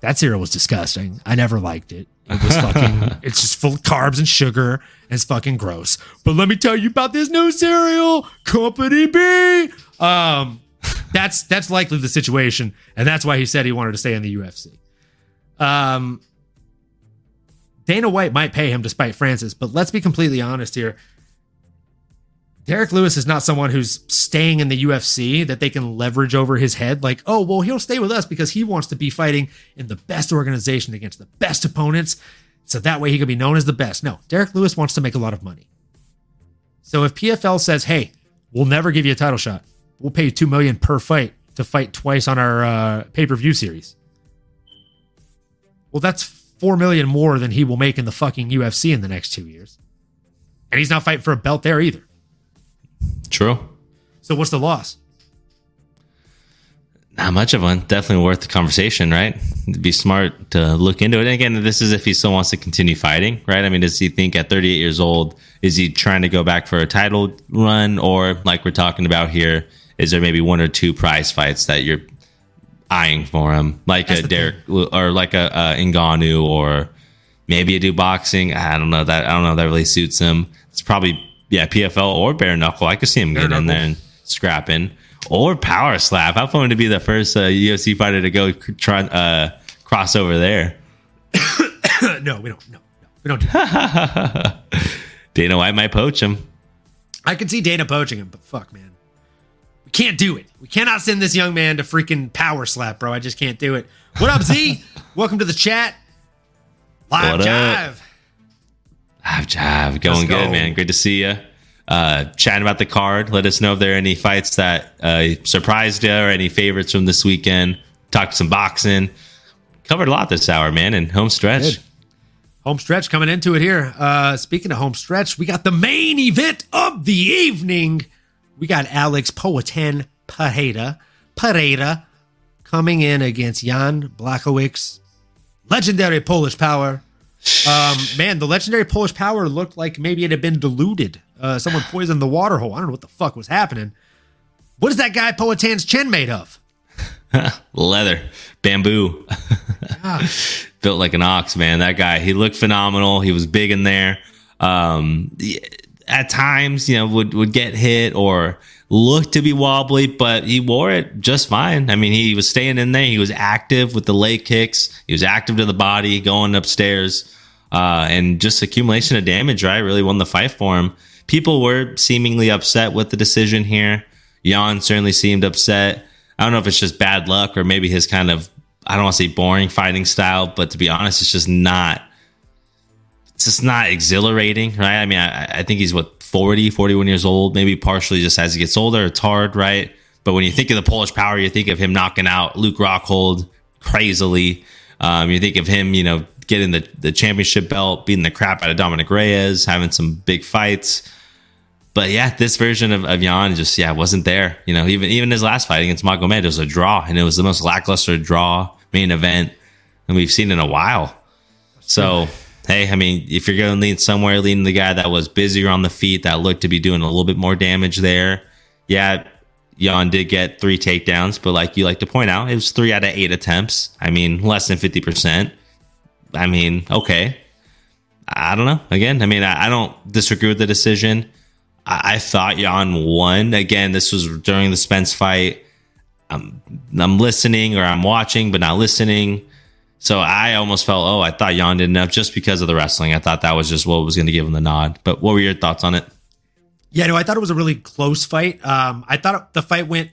that cereal was disgusting. I never liked it. It was fucking, <laughs> it's just full of carbs and sugar. And it's fucking gross. But let me tell you about this new cereal, Company B. Um, that's that's likely the situation, and that's why he said he wanted to stay in the UFC. Um, Dana White might pay him despite Francis, but let's be completely honest here. Derek Lewis is not someone who's staying in the UFC that they can leverage over his head. Like, oh, well, he'll stay with us because he wants to be fighting in the best organization against the best opponents. So that way he can be known as the best. No, Derek Lewis wants to make a lot of money. So if PFL says, hey, we'll never give you a title shot, we'll pay you two million per fight to fight twice on our uh, pay-per-view series. Well, that's four million more than he will make in the fucking UFC in the next two years. And he's not fighting for a belt there either. True. So what's the loss? Not much of one. Definitely worth the conversation, right? It'd be smart to look into it. And again, this is if he still wants to continue fighting, right? I mean, does he think at 38 years old, is he trying to go back for a title run? Or like we're talking about here, is there maybe one or two prize fights that you're eyeing for him? Like That's a Derek or like a, a Ngannou or maybe a do boxing. I don't know that. I don't know that really suits him. It's probably, yeah, PFL or bare knuckle. I could see him Bare getting in there and scrapping or power slap. How fun to be the first uh, UFC fighter to go try uh, cross over there. <coughs> no, we don't. No, no, we don't do. <laughs> Dana White might poach him. I can see Dana poaching him, but fuck, man, can't do it. We cannot send this young man to freaking power slap, bro. I just can't do it. What up, Z? <laughs> Welcome to the chat. Live What jive. Ah, jive, going good, go. man. Great to see you. Uh, chatting about the card. Let us know if there are any fights that uh, surprised you or any favorites from this weekend. Talked some boxing. Covered a lot this hour, man, and home stretch. Good. Home stretch coming into it here. Uh, speaking of home stretch, we got the main event of the evening. We got Alex Poatan Pereira, Pereira coming in against Jan Blachowicz, legendary Polish power. Um, man, the legendary Polish power looked like maybe it had been diluted. Uh, someone poisoned the water hole. I don't know what the fuck was happening. What is that guy Poatan's chin made of? <laughs> Leather, bamboo. <laughs> Built like an ox, man. That guy, he looked phenomenal. He was big in there. Um, at times, you know, would, would get hit or look to be wobbly, but he wore it just fine. I mean, he was staying in there. He was active with the leg kicks. He was active to the body, going upstairs, uh, and just accumulation of damage, right? Really won the fight for him. People were seemingly upset with the decision here. Jan certainly seemed upset. I don't know if it's just bad luck or maybe his kind of I don't want to say boring fighting style, but to be honest, it's just not it's just not exhilarating, right? I mean, I, I think he's what 40, 41 years old, maybe partially just as he gets older, it's hard, right? But when you think of the Polish power, you think of him knocking out Luke Rockhold crazily. Um, you think of him, you know, getting the, the championship belt, beating the crap out of Dominick Reyes, having some big fights but yeah, this version of, of Jan just yeah wasn't there. You know, even even his last fight against Magomed was a draw, and it was the most lackluster draw main event, and we've seen in a while. So hey, I mean, if you're going to lean somewhere, lean the guy that was busier on the feet, that looked to be doing a little bit more damage there. Yeah, Jan did get three takedowns, but like you like to point out, it was three out of eight attempts. I mean, less than fifty percent. I mean, okay. I don't know. Again, I mean, I, I don't disagree with the decision. I, I thought Jan won. Again, this was during the Spence fight. I'm I'm listening or I'm watching but not listening. So I almost felt, oh, I thought Jan did enough just because of the wrestling. I thought that was just what was going to give him the nod. But what were your thoughts on it? Yeah, no, I thought it was a really close fight. Um, I thought the fight went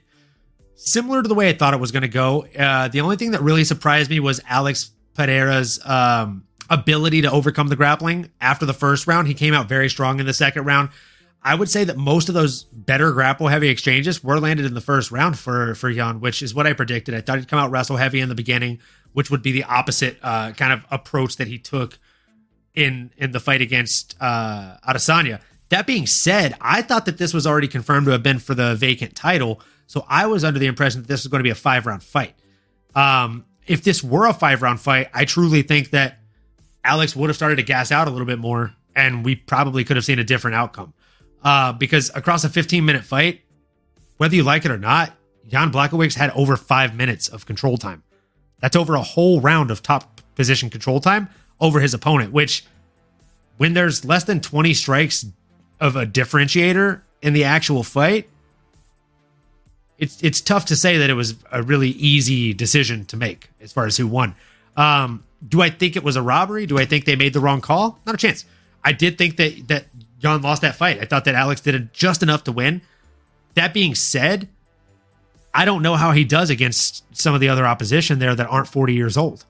similar to the way I thought it was going to go. Uh, the only thing that really surprised me was Alex Pereira's um, ability to overcome the grappling after the first round. He came out very strong in the second round. I would say that most of those better grapple heavy exchanges were landed in the first round for for Jan, which is what I predicted. I thought he'd come out wrestle heavy in the beginning, which would be the opposite uh, kind of approach that he took in in the fight against uh, Adesanya. That being said, I thought that this was already confirmed to have been for the vacant title, so I was under the impression that this was going to be a five round fight. Um, if this were a five round fight, I truly think that Alex would have started to gas out a little bit more, and we probably could have seen a different outcome. Uh, because across a 15 minute fight, whether you like it or not, Jan Blachowicz had over five minutes of control time. That's over a whole round of top position control time over his opponent, which when there's less than 20 strikes of a differentiator in the actual fight, it's it's tough to say that it was a really easy decision to make as far as who won. Um, do I think it was a robbery? Do I think they made the wrong call? Not a chance. I did think that that Jan lost that fight. I thought that Alex did just enough to win. That being said, I don't know how he does against some of the other opposition there that aren't 40 years old.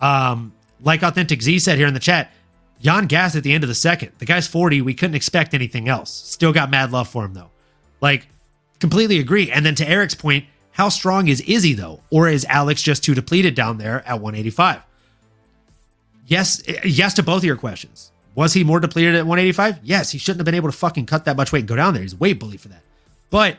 Um, like Authentic Z said here in the chat, Jan gassed at the end of the second. The guy's 40. We couldn't expect anything else. Still got mad love for him though. Like, completely agree. And then to Eric's point, how strong is Izzy though? Or is Alex just too depleted down there at 185? Yes, yes to both of your questions. Was he more depleted at 185? Yes, he shouldn't have been able to fucking cut that much weight and go down there. He's way bully for that. But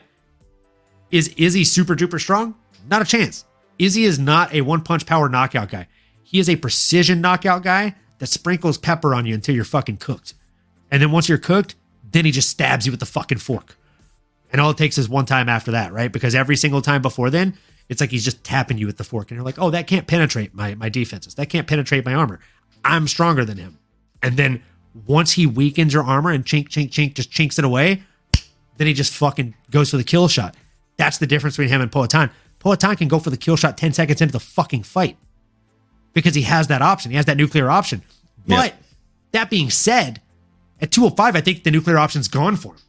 is Izzy super duper strong? Not a chance. Izzy is not a one punch power knockout guy. He is a precision knockout guy that sprinkles pepper on you until you're fucking cooked. And then once you're cooked, then he just stabs you with the fucking fork. And all it takes is one time after that, right? Because every single time before then, it's like he's just tapping you with the fork. And you're like, oh, that can't penetrate my, my defenses. That can't penetrate my armor. I'm stronger than him. And then once he weakens your armor and chink, chink, chink, just chinks it away, then he just fucking goes for the kill shot. That's the difference between him and Poatan. Poatan can go for the kill shot 10 seconds into the fucking fight because he has that option. He has that nuclear option. But yeah. that being said, at 205, I think the nuclear option's gone for him.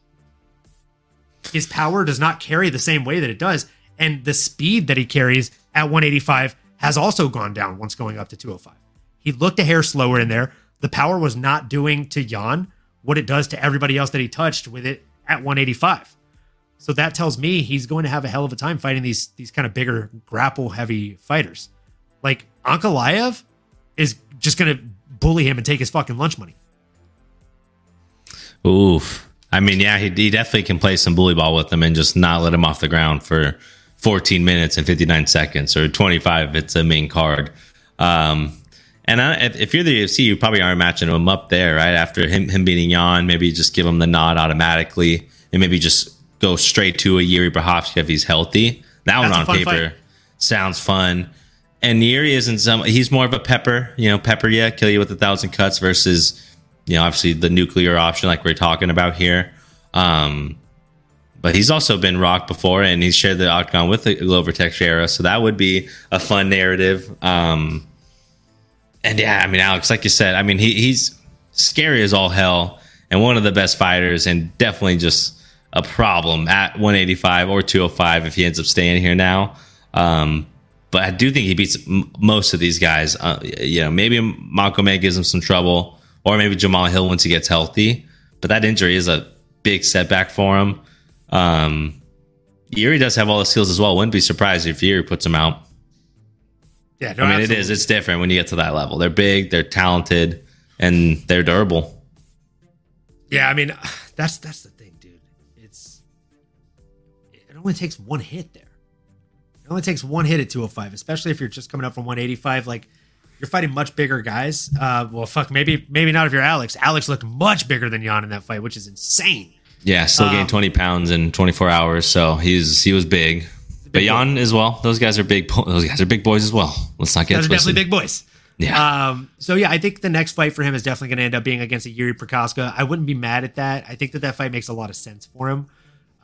His power does not carry the same way that it does. And the speed that he carries at 185 has also gone down once going up to 205. He looked a hair slower in there. The power was not doing to Jan what it does to everybody else that he touched with it at 185. So that tells me he's going to have a hell of a time fighting these these kind of bigger grapple heavy fighters. Like Ankalaev is just going to bully him and take his fucking lunch money. Oof. I mean, yeah, he, he definitely can play some bully ball with him and just not let him off the ground for 14 minutes and 59 seconds or 25 if it's a main card. Um, and I, if you're the UFC, you probably aren't matching him up there, right? After him, him beating Jan, maybe just give him the nod automatically and maybe just go straight to a Yuri Prochazka if he's healthy. That That's one on paper fight. sounds fun. And Yuri isn't some, he's more of a pepper, you know, pepper, yeah, kill you with a thousand cuts versus, you know, obviously the nuclear option like we're talking about here. Um, but he's also been rocked before and he's shared the octagon with the Glover Teixeira. So that would be a fun narrative. Um, and yeah, I mean, Alex, like you said, I mean, he, he's scary as all hell and one of the best fighters and definitely just a problem at 185 or 205 if he ends up staying here now. Um, but I do think he beats m- most of these guys. Uh, you know, maybe May gives him some trouble, or maybe Jamahal Hill once he gets healthy. But that injury is a big setback for him. Um, Yuri does have all the skills as well. Wouldn't be surprised if Yuri puts him out. Yeah, no, I mean absolutely. it is. It's different when you get to that level. They're big, they're talented, and they're durable. Yeah, I mean <sighs> that's that's the only takes one hit there. It only takes one hit at 205, especially if you're just coming up from 185. Like you're fighting much bigger guys. Uh, well, fuck, maybe maybe not if you're Alex. Alex looked much bigger than Jan in that fight, which is insane. Yeah, still gained um, 20 pounds in 24 hours, so he's he was big. But Jan as well. Those guys are big. Those guys are big boys as well. Let's not get. Those are definitely big boys. Yeah. Um, so yeah, I think the next fight for him is definitely going to end up being against a Yuri Prochazka. I wouldn't be mad at that. I think that that fight makes a lot of sense for him.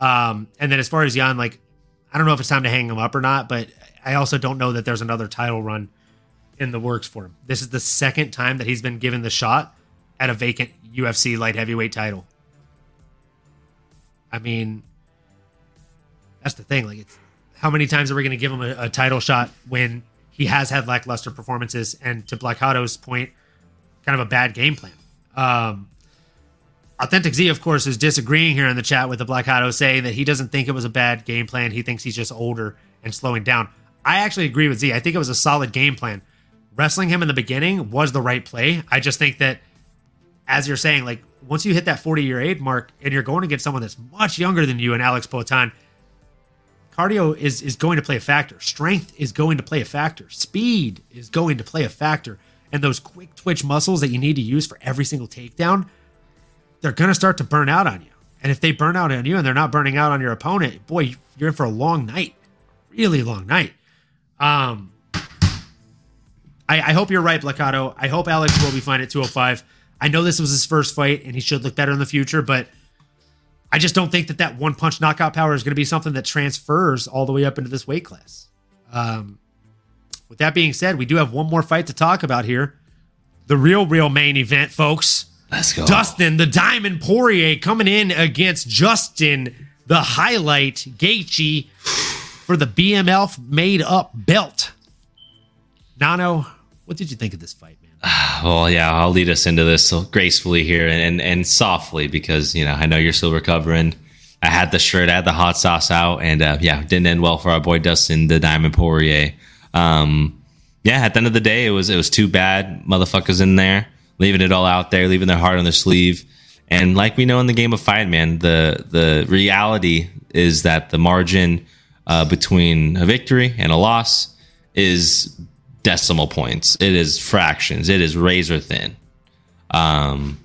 Um, and then as far as Jan, like, I don't know if it's time to hang him up or not, but I also don't know that there's another title run in the works for him. This is the second time that he's been given the shot at a vacant UFC light heavyweight title. I mean, that's the thing. Like, it's how many times are we going to give him a, a, title shot when he has had lackluster performances and, to Blackado's point, kind of a bad game plan? Um, Authentic Z, of course, is disagreeing here in the chat with the Black Hato, saying that he doesn't think it was a bad game plan. He thinks he's just older and slowing down. I actually agree with Z. I think it was a solid game plan. Wrestling him in the beginning was the right play. I just think that, as you're saying, like once you hit that 40 year age mark and you're going against someone that's much younger than you and Alex Poatan, cardio is is going to play a factor. Strength is going to play a factor. Speed is going to play a factor. And those quick twitch muscles that you need to use for every single takedown, they're going to start to burn out on you. And if they burn out on you and they're not burning out on your opponent, boy, you're in for a long night, really long night. Um, I, I hope you're right, Blackato. I hope Alex will be fine at 205. I know this was his first fight and he should look better in the future, but I just don't think that that one punch knockout power is going to be something that transfers all the way up into this weight class. Um, with that being said, we do have one more fight to talk about here. The real, real main event, folks. Let's go. Dustin, the Diamond Poirier, coming in against Justin, the highlight Gaethje for the BMF made up belt. Nano, what did you think of this fight, man? <sighs> Well, yeah, I'll lead us into this gracefully here and, and, and softly because you know I know you're still recovering. I had the shirt, I had the hot sauce out, and uh, yeah, didn't end well for our boy Dustin, the Diamond Poirier. Um, yeah, at the end of the day, it was it was too bad motherfuckers in there leaving it all out there, leaving their heart on their sleeve. And like we know in the game of fight, man, the the reality is that the margin uh, between a victory and a loss is decimal points. It is fractions. It is razor thin. Um,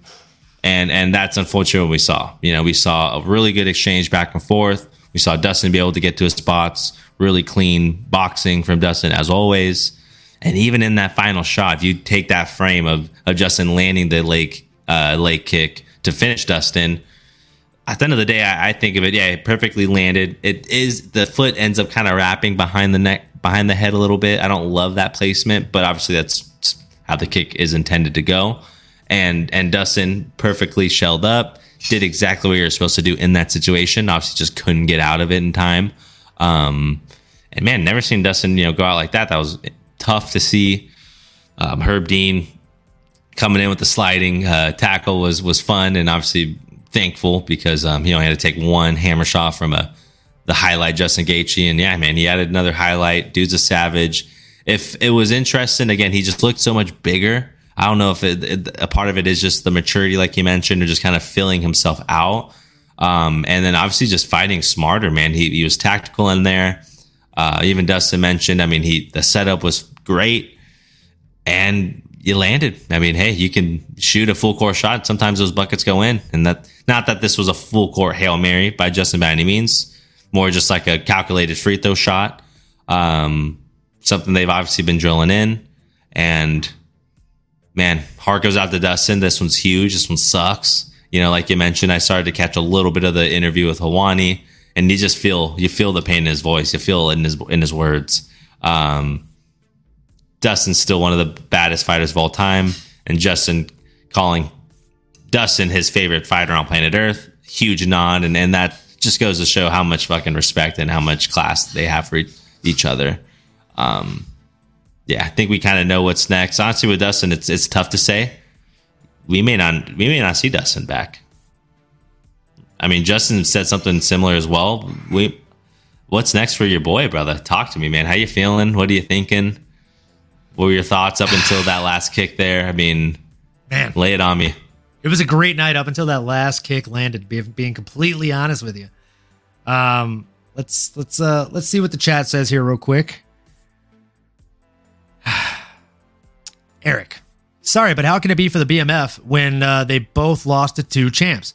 and and that's unfortunate what we saw. You know, we saw a really good exchange back and forth. We saw Dustin be able to get to his spots, really clean boxing from Dustin as always. And even in that final shot, if you take that frame of of Justin landing the lake uh, leg kick to finish Dustin, at the end of the day, I, I think of it. Yeah, it perfectly landed. It is the foot ends up kind of wrapping behind the neck behind the head a little bit. I don't love that placement, but obviously that's how the kick is intended to go. And and Dustin perfectly shelled up, did exactly what you're supposed to do in that situation. Obviously, just couldn't get out of it in time. Um, and man, never seen Dustin you know go out like that. That was tough to see. Um, Herb Dean coming in with the sliding uh, tackle was was fun, and obviously thankful because um, he only had to take one hammer shot from a the highlight Justin Gaethje, and yeah, man, he added another highlight. Dude's a savage. If it was interesting, again, he just looked so much bigger. I don't know if it, it, a part of it is just the maturity, like you mentioned, or just kind of filling himself out. Um, and then obviously just fighting smarter, man. He, he was tactical in there. Uh, even Dustin mentioned, I mean, he the setup was great, and you landed. I mean, hey, you can shoot a full court shot. Sometimes those buckets go in, and that not that this was a full court hail mary by Justin by any means more just like a calculated free throw shot. Um, something they've obviously been drilling in. And man, heart goes out to Dustin. This one's huge. This one sucks. You know, like you mentioned, I started to catch a little bit of the interview with Helwani, and you just feel you feel the pain in his voice. You feel in his in his words. Um, Dustin's still one of the baddest fighters of all time, and Justin calling Dustin his favorite fighter on planet Earth. Huge nod, and and that just goes to show how much fucking respect and how much class they have for each other. Um, yeah, I think we kind of know what's next. Honestly, with Dustin, it's it's tough to say. We may not we may not see Dustin back. I mean, Justin said something similar as well. We, what's next for your boy, brother? Talk to me, man. How you feeling? What are you thinking? What were your thoughts up until that last kick there? I mean, man, lay it on me. It was a great night up until that last kick landed. Being completely honest with you, um, let's let's uh let's see what the chat says here real quick. <sighs> Eric, sorry, but how can it be for the BMF when uh, they both lost to two champs?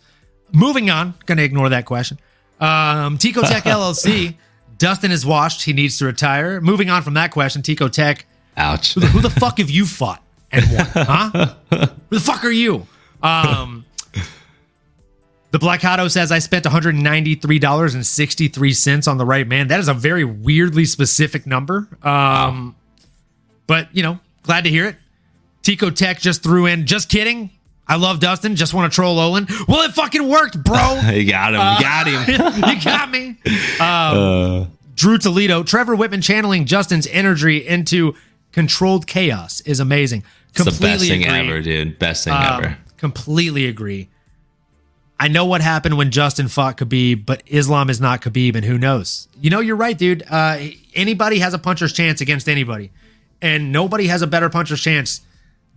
Moving on, gonna ignore that question. Um, Tico Tech <laughs> LLC, Dustin is washed. He needs to retire. Moving on from that question, Tico Tech. Ouch. Who the, who the fuck have you fought and won? <laughs> Huh? who the fuck are you? Um, The Blackado says I spent $193.63 on the right man. That is a very weirdly specific number. Um, wow. But, you know, glad to hear it. Tico Tech just threw in, just kidding. I love Dustin. Just want to troll Olin. Well, it fucking worked, bro. you got him. Uh, you got him. you got <laughs> me. <laughs> Um, uh. Drew Toledo, Trevor Wittman channeling Justin's energy into controlled chaos is amazing. Completely it's the best thing ever, dude. Best thing um, ever. Completely agree. I know what happened when Justin fought Khabib, but Islam is not Khabib, and who knows? You know, you're right, dude. Uh, anybody has a puncher's chance against anybody, and nobody has a better puncher's chance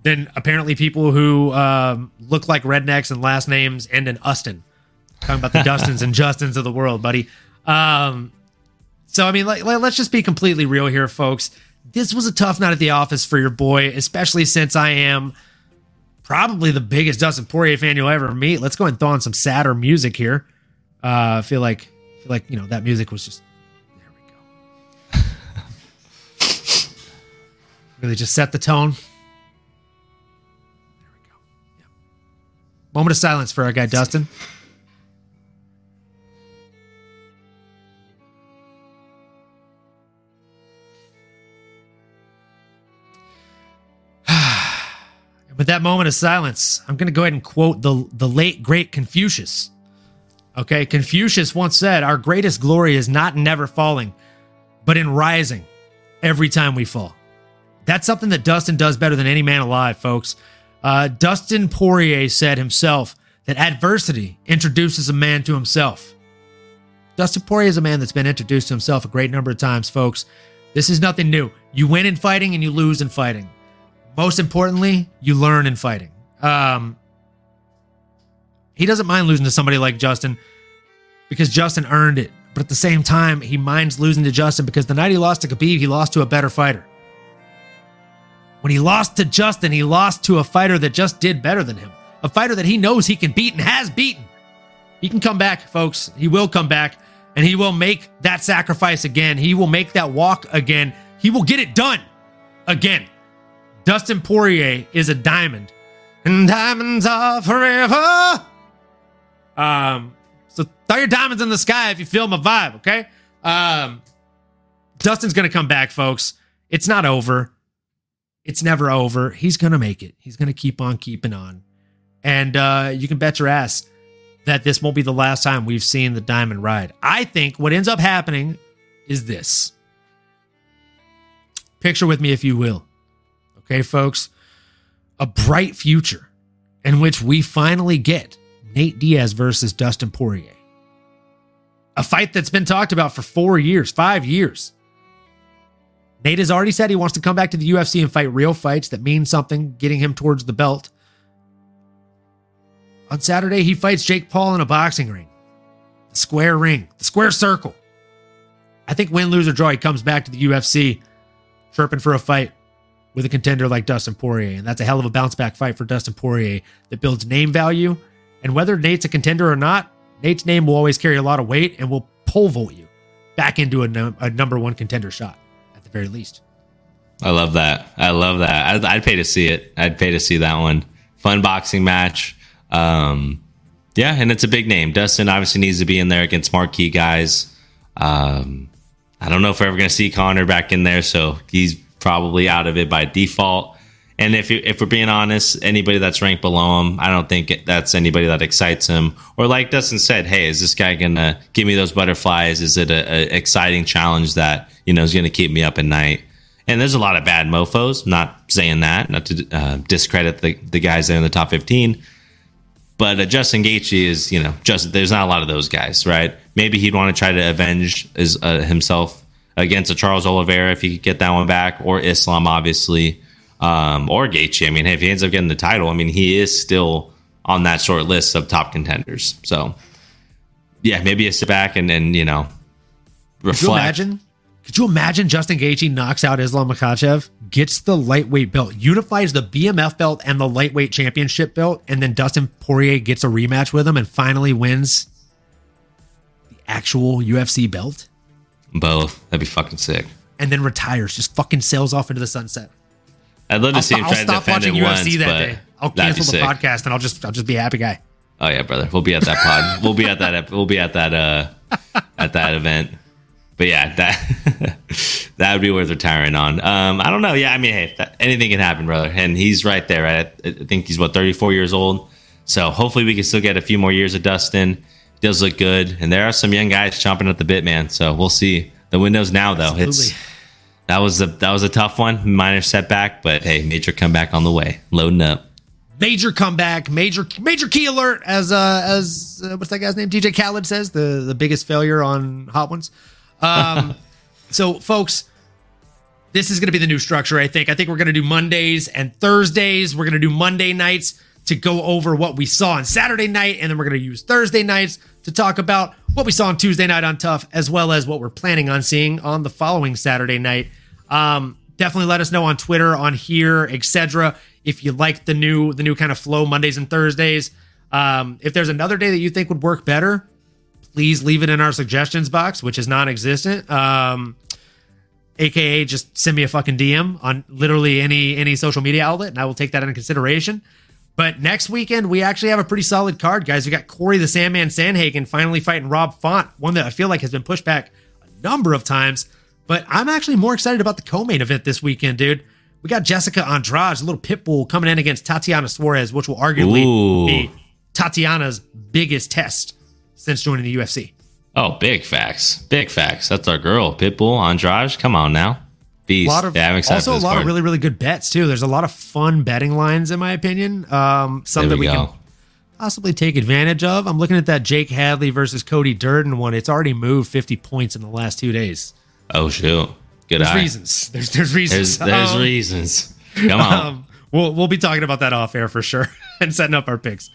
than apparently people who um, look like rednecks and last names end in Ustin. Talking about the <laughs> Dustins and Justins of the world, buddy. Um, so I mean, like, let's just be completely real here, folks. This was a tough night at the office for your boy, especially since I am probably the biggest Dustin Poirier fan you'll ever meet. Let's go and throw on some sadder music here. Uh, I feel like feel like you know that music was just there we go. <laughs> really just set the tone. Moment of silence for our guy Dustin. <sighs> With that moment of silence, I'm going to go ahead and quote the, the late, great Confucius. Okay, Confucius once said, Our greatest glory is not in never falling, but in rising every time we fall. That's something that Dustin does better than any man alive, folks. Uh, Dustin Poirier said himself that adversity introduces a man to himself. Dustin Poirier is a man that's been introduced to himself a great number of times, folks. This is nothing new. You win in fighting and you lose in fighting most importantly, you learn in fighting. Um, he doesn't mind losing to somebody like Justin because Justin earned it. But at the same time, he minds losing to Justin because the night he lost to Khabib, he lost to a better fighter. When he lost to Justin, he lost to a fighter that just did better than him, a fighter that he knows he can beat and has beaten. He can come back, folks. He will come back and he will make that sacrifice again. He will make that walk again. He will get it done again. Dustin Poirier is a diamond, and diamonds are forever. Um, so throw your diamonds in the sky if you feel my vibe, okay? Um, Dustin's gonna come back, folks. It's not over. It's never over. He's gonna make it. He's gonna keep on keeping on, and uh, you can bet your ass that this won't be the last time we've seen the diamond ride. I think what ends up happening is this. Picture with me, if you will okay, folks? A bright future in which we finally get Nate Diaz versus Dustin Poirier. A fight that's been talked about for four years, five years. Nate has already said he wants to come back to the UFC and fight real fights that mean something, getting him towards the belt. On Saturday, he fights Jake Paul in a boxing ring, the square ring, the square circle. I think win, lose, or draw, he comes back to the UFC, chirping for a fight with a contender like Dustin Poirier. And that's a hell of a bounce back fight for Dustin Poirier that builds name value. And whether Nate's a contender or not, Nate's name will always carry a lot of weight and will pole vault you back into a, no, a number one contender shot the very least. I love that. I love that. I'd, I'd, pay to see it. I'd pay to see that one. Fun boxing match. Um, yeah, and it's a big name. Dustin obviously needs to be in there against marquee guys. Um, I don't know if we're ever going to see Conor back in there, so he's probably out of it by default. And if if we're being honest, anybody that's ranked below him, I don't think that's anybody that excites him. Or like Dustin said, hey, is this guy gonna give me those butterflies? Is it an exciting challenge that you know is gonna keep me up at night? And there's a lot of bad mofo's. Not saying that, not to uh, discredit the the guys there in the top 15. But uh, Justin Gaethje is, you know, just there's not a lot of those guys, right? Maybe he'd want to try to avenge his, uh, himself against a Charles Oliveira if he could get that one back, or Islam, obviously, um, or Gaethje. I mean, if he ends up getting the title, I mean, he is still on that short list of top contenders. So, yeah, maybe a sit back and then you know reflect. Could you imagine? Could you imagine Justin Gaethje knocks out Islam Makhachev, gets the lightweight belt, unifies the BMF belt and the lightweight championship belt, and then Dustin Poirier gets a rematch with him and finally wins the actual UFC belt? Both. That'd be fucking sick. And then retires, just fucking sails off into the sunset. I'd love to I'll see him try I'll to defend it once, that day. I'll cancel the sick. podcast and I'll just I'll just be a happy guy. Oh yeah, brother. We'll be at that pod. we'll be at that. We'll be at that. Uh, at that event. But yeah, that <laughs> that would be worth retiring on. Um, I don't know. Yeah, I mean, hey, that, anything can happen, brother. And he's right there. Right? I, I think he's what 34 years old. So hopefully we can still get a few more years of Dustin. He does look good, and there are some young guys chomping at the bit, man. So we'll see. The windows now, though. It's that was a that was a tough one, minor setback, but hey, major comeback on the way, loading up. major comeback, major major key alert, as uh as uh, what's that guy's name? DJ Khaled says the the biggest failure on Hot Ones. Um, so folks, this is going to be the new structure. I think. I think we're going to do Mondays and Thursdays. We're going to do Monday nights to go over what we saw on Saturday night, and then we're going to use Thursday nights to talk about what we saw on Tuesday night on Tough, as well as what we're planning on seeing on the following Saturday night. Um, definitely let us know on Twitter, on here, etc. If you like the new the new kind of flow Mondays and Thursdays. Um, if there's another day that you think would work better, please leave it in our suggestions box, which is non-existent. Um, aka just send me a fucking DM on literally any any social media outlet, and I will take that into consideration. But next weekend, we actually have a pretty solid card, guys. We got Corey the Sandman Sandhagen finally fighting Rob Font, one that I feel like has been pushed back a number of times. But I'm actually more excited about the co-main event this weekend, dude. We got Jessica Andrade, a little pit bull, coming in against Tatiana Suarez, which will arguably Ooh. be Tatiana's biggest test since joining the UFC. Oh, big facts, big facts. That's our girl, Pitbull Andrade. Come on now, beast. A lot of yeah, I'm excited also a lot card. of really really good bets too. There's a lot of fun betting lines in my opinion. Um, some There that we we can possibly take advantage of. I'm looking at that Jake Hadley versus Cody Durden one. It's already moved 50 points in the last two days. Oh shoot, good There's eye. reasons. There's there's reasons. There's there's Um, reasons. Come on, <laughs> Um, we'll we'll be talking about that off air for sure <laughs> and setting up our picks.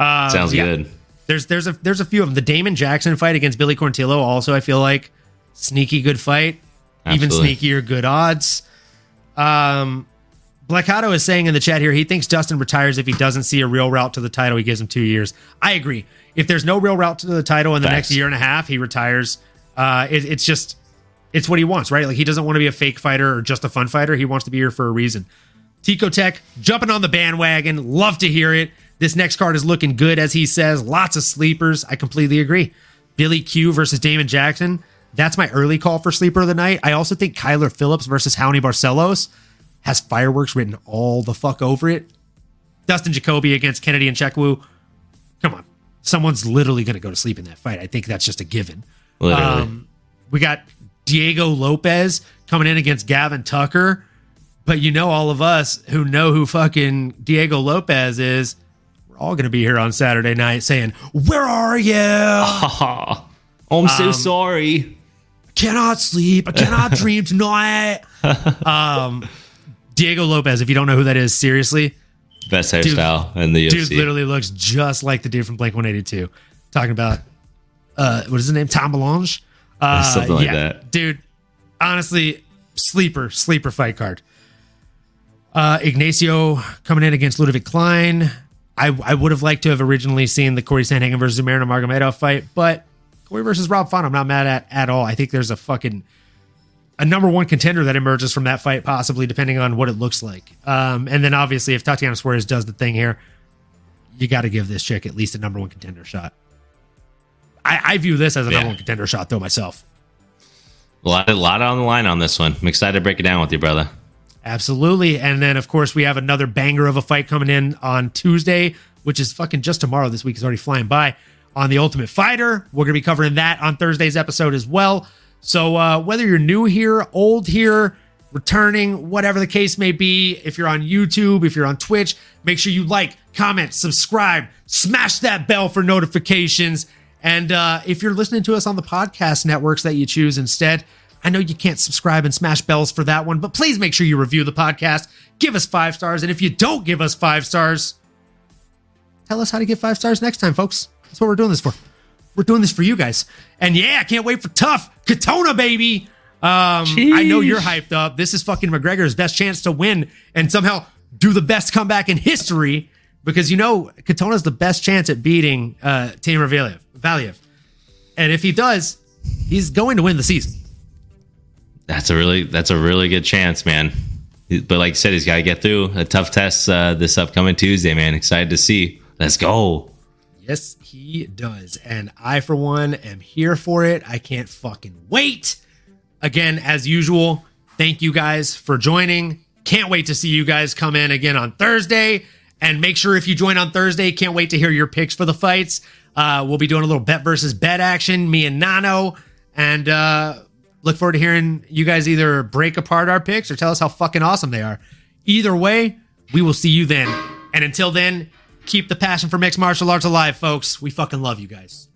Um, sounds yeah. good. There's there's a there's a few of them. The Damon Jackson fight against Billy Quarantillo also I feel like sneaky good fight, Absolutely. even sneakier good odds. Um, Blackato is saying in the chat here he thinks Dustin retires if he doesn't see a real route to the title. He gives him two years. I agree. If there's no real route to the title in the Facts. next year and a half, he retires. Uh, it, it's just it's what he wants, right? Like he doesn't want to be a fake fighter or just a fun fighter. He wants to be here for a reason. Tico Tech jumping on the bandwagon. Love to hear it. This next card is looking good, as he says. Lots of sleepers. I completely agree. Billy Q versus Damon Jackson. That's my early call for sleeper of the night. I also think Kyler Phillips versus Raoni Barcelos has fireworks written all the fuck over it. Dustin Jacoby against Kennedy Nzechukwu. Come on. Someone's literally going to go to sleep in that fight. I think that's just a given. Um, we got Diego Lopes coming in against Gavin Tucker. But you know, all of us who know who fucking Diego Lopes is, we're all going to be here on Saturday night saying, Where are you? <laughs> Oh, I'm Um, so sorry. cannot sleep. I cannot <laughs> dream tonight. Um, Diego Lopes, if you don't know who that is, seriously, Best hairstyle in the dude literally looks just like the dude from Blink 182. Talking about, uh, what is his name? Tom DeLonge? Uh, Something like that. Dude, honestly, sleeper, sleeper fight card. Uh, Ignacio coming in against Ludovit Klein. I, I would have liked to have originally seen the Corey Sandhagen versus Umar Nurmagomedov fight, but Corey versus Rob Font, I'm not mad at at all. I think there's a fucking a number one contender that emerges from that fight, possibly depending on what it looks like. Um, and then obviously, if Tatiana Suarez does the thing here, you got to give this chick at least a number one contender shot. I, I view this as a Yeah. number one contender shot, though myself. A lot, a lot on the line on this one. I'm excited to break it down with you, brother. Absolutely. And then, of course, we have another banger of a fight coming in on Tuesday, which is fucking just tomorrow. This week is already flying by on The Ultimate Fighter. We're going to be covering that on Thursday's episode as well. So, uh, whether you're new here, old here, returning, whatever the case may be, if you're on YouTube, if you're on Twitch, make sure you like, comment, subscribe, smash that bell for notifications. And uh, if you're listening to us on the podcast networks that you choose instead, I know you can't subscribe and smash bells for that one, but please make sure you review the podcast. Give us five stars. And if you don't give us five stars, tell us how to get five stars next time, folks. That's what we're doing this for. We're doing this for you guys. And yeah, I can't wait for tough Katona, baby. Um, I know you're hyped up. This is fucking McGregor's best chance to win and somehow do the best comeback in history because you know Katona's the best chance at beating uh, Timur Valiev. Valiev. And if he does, he's going to win the season. That's a really that's a really good chance, man. But like I said, he's got to get through a tough test uh, this upcoming Tuesday, man. Excited to see. Let's go. Yes, he does. And I, for one, am here for it. I can't fucking wait. Again, as usual, thank you guys for joining. Can't wait to see you guys come in again on Thursday. And make sure if you join on Thursday, can't wait to hear your picks for the fights. Uh, we'll be doing a little bet versus bet action, me and Nano. And uh, look forward to hearing you guys either break apart our picks or tell us how fucking awesome they are. Either way, we will see you then. And until then, keep the passion for mixed martial arts alive, folks. We fucking love you guys.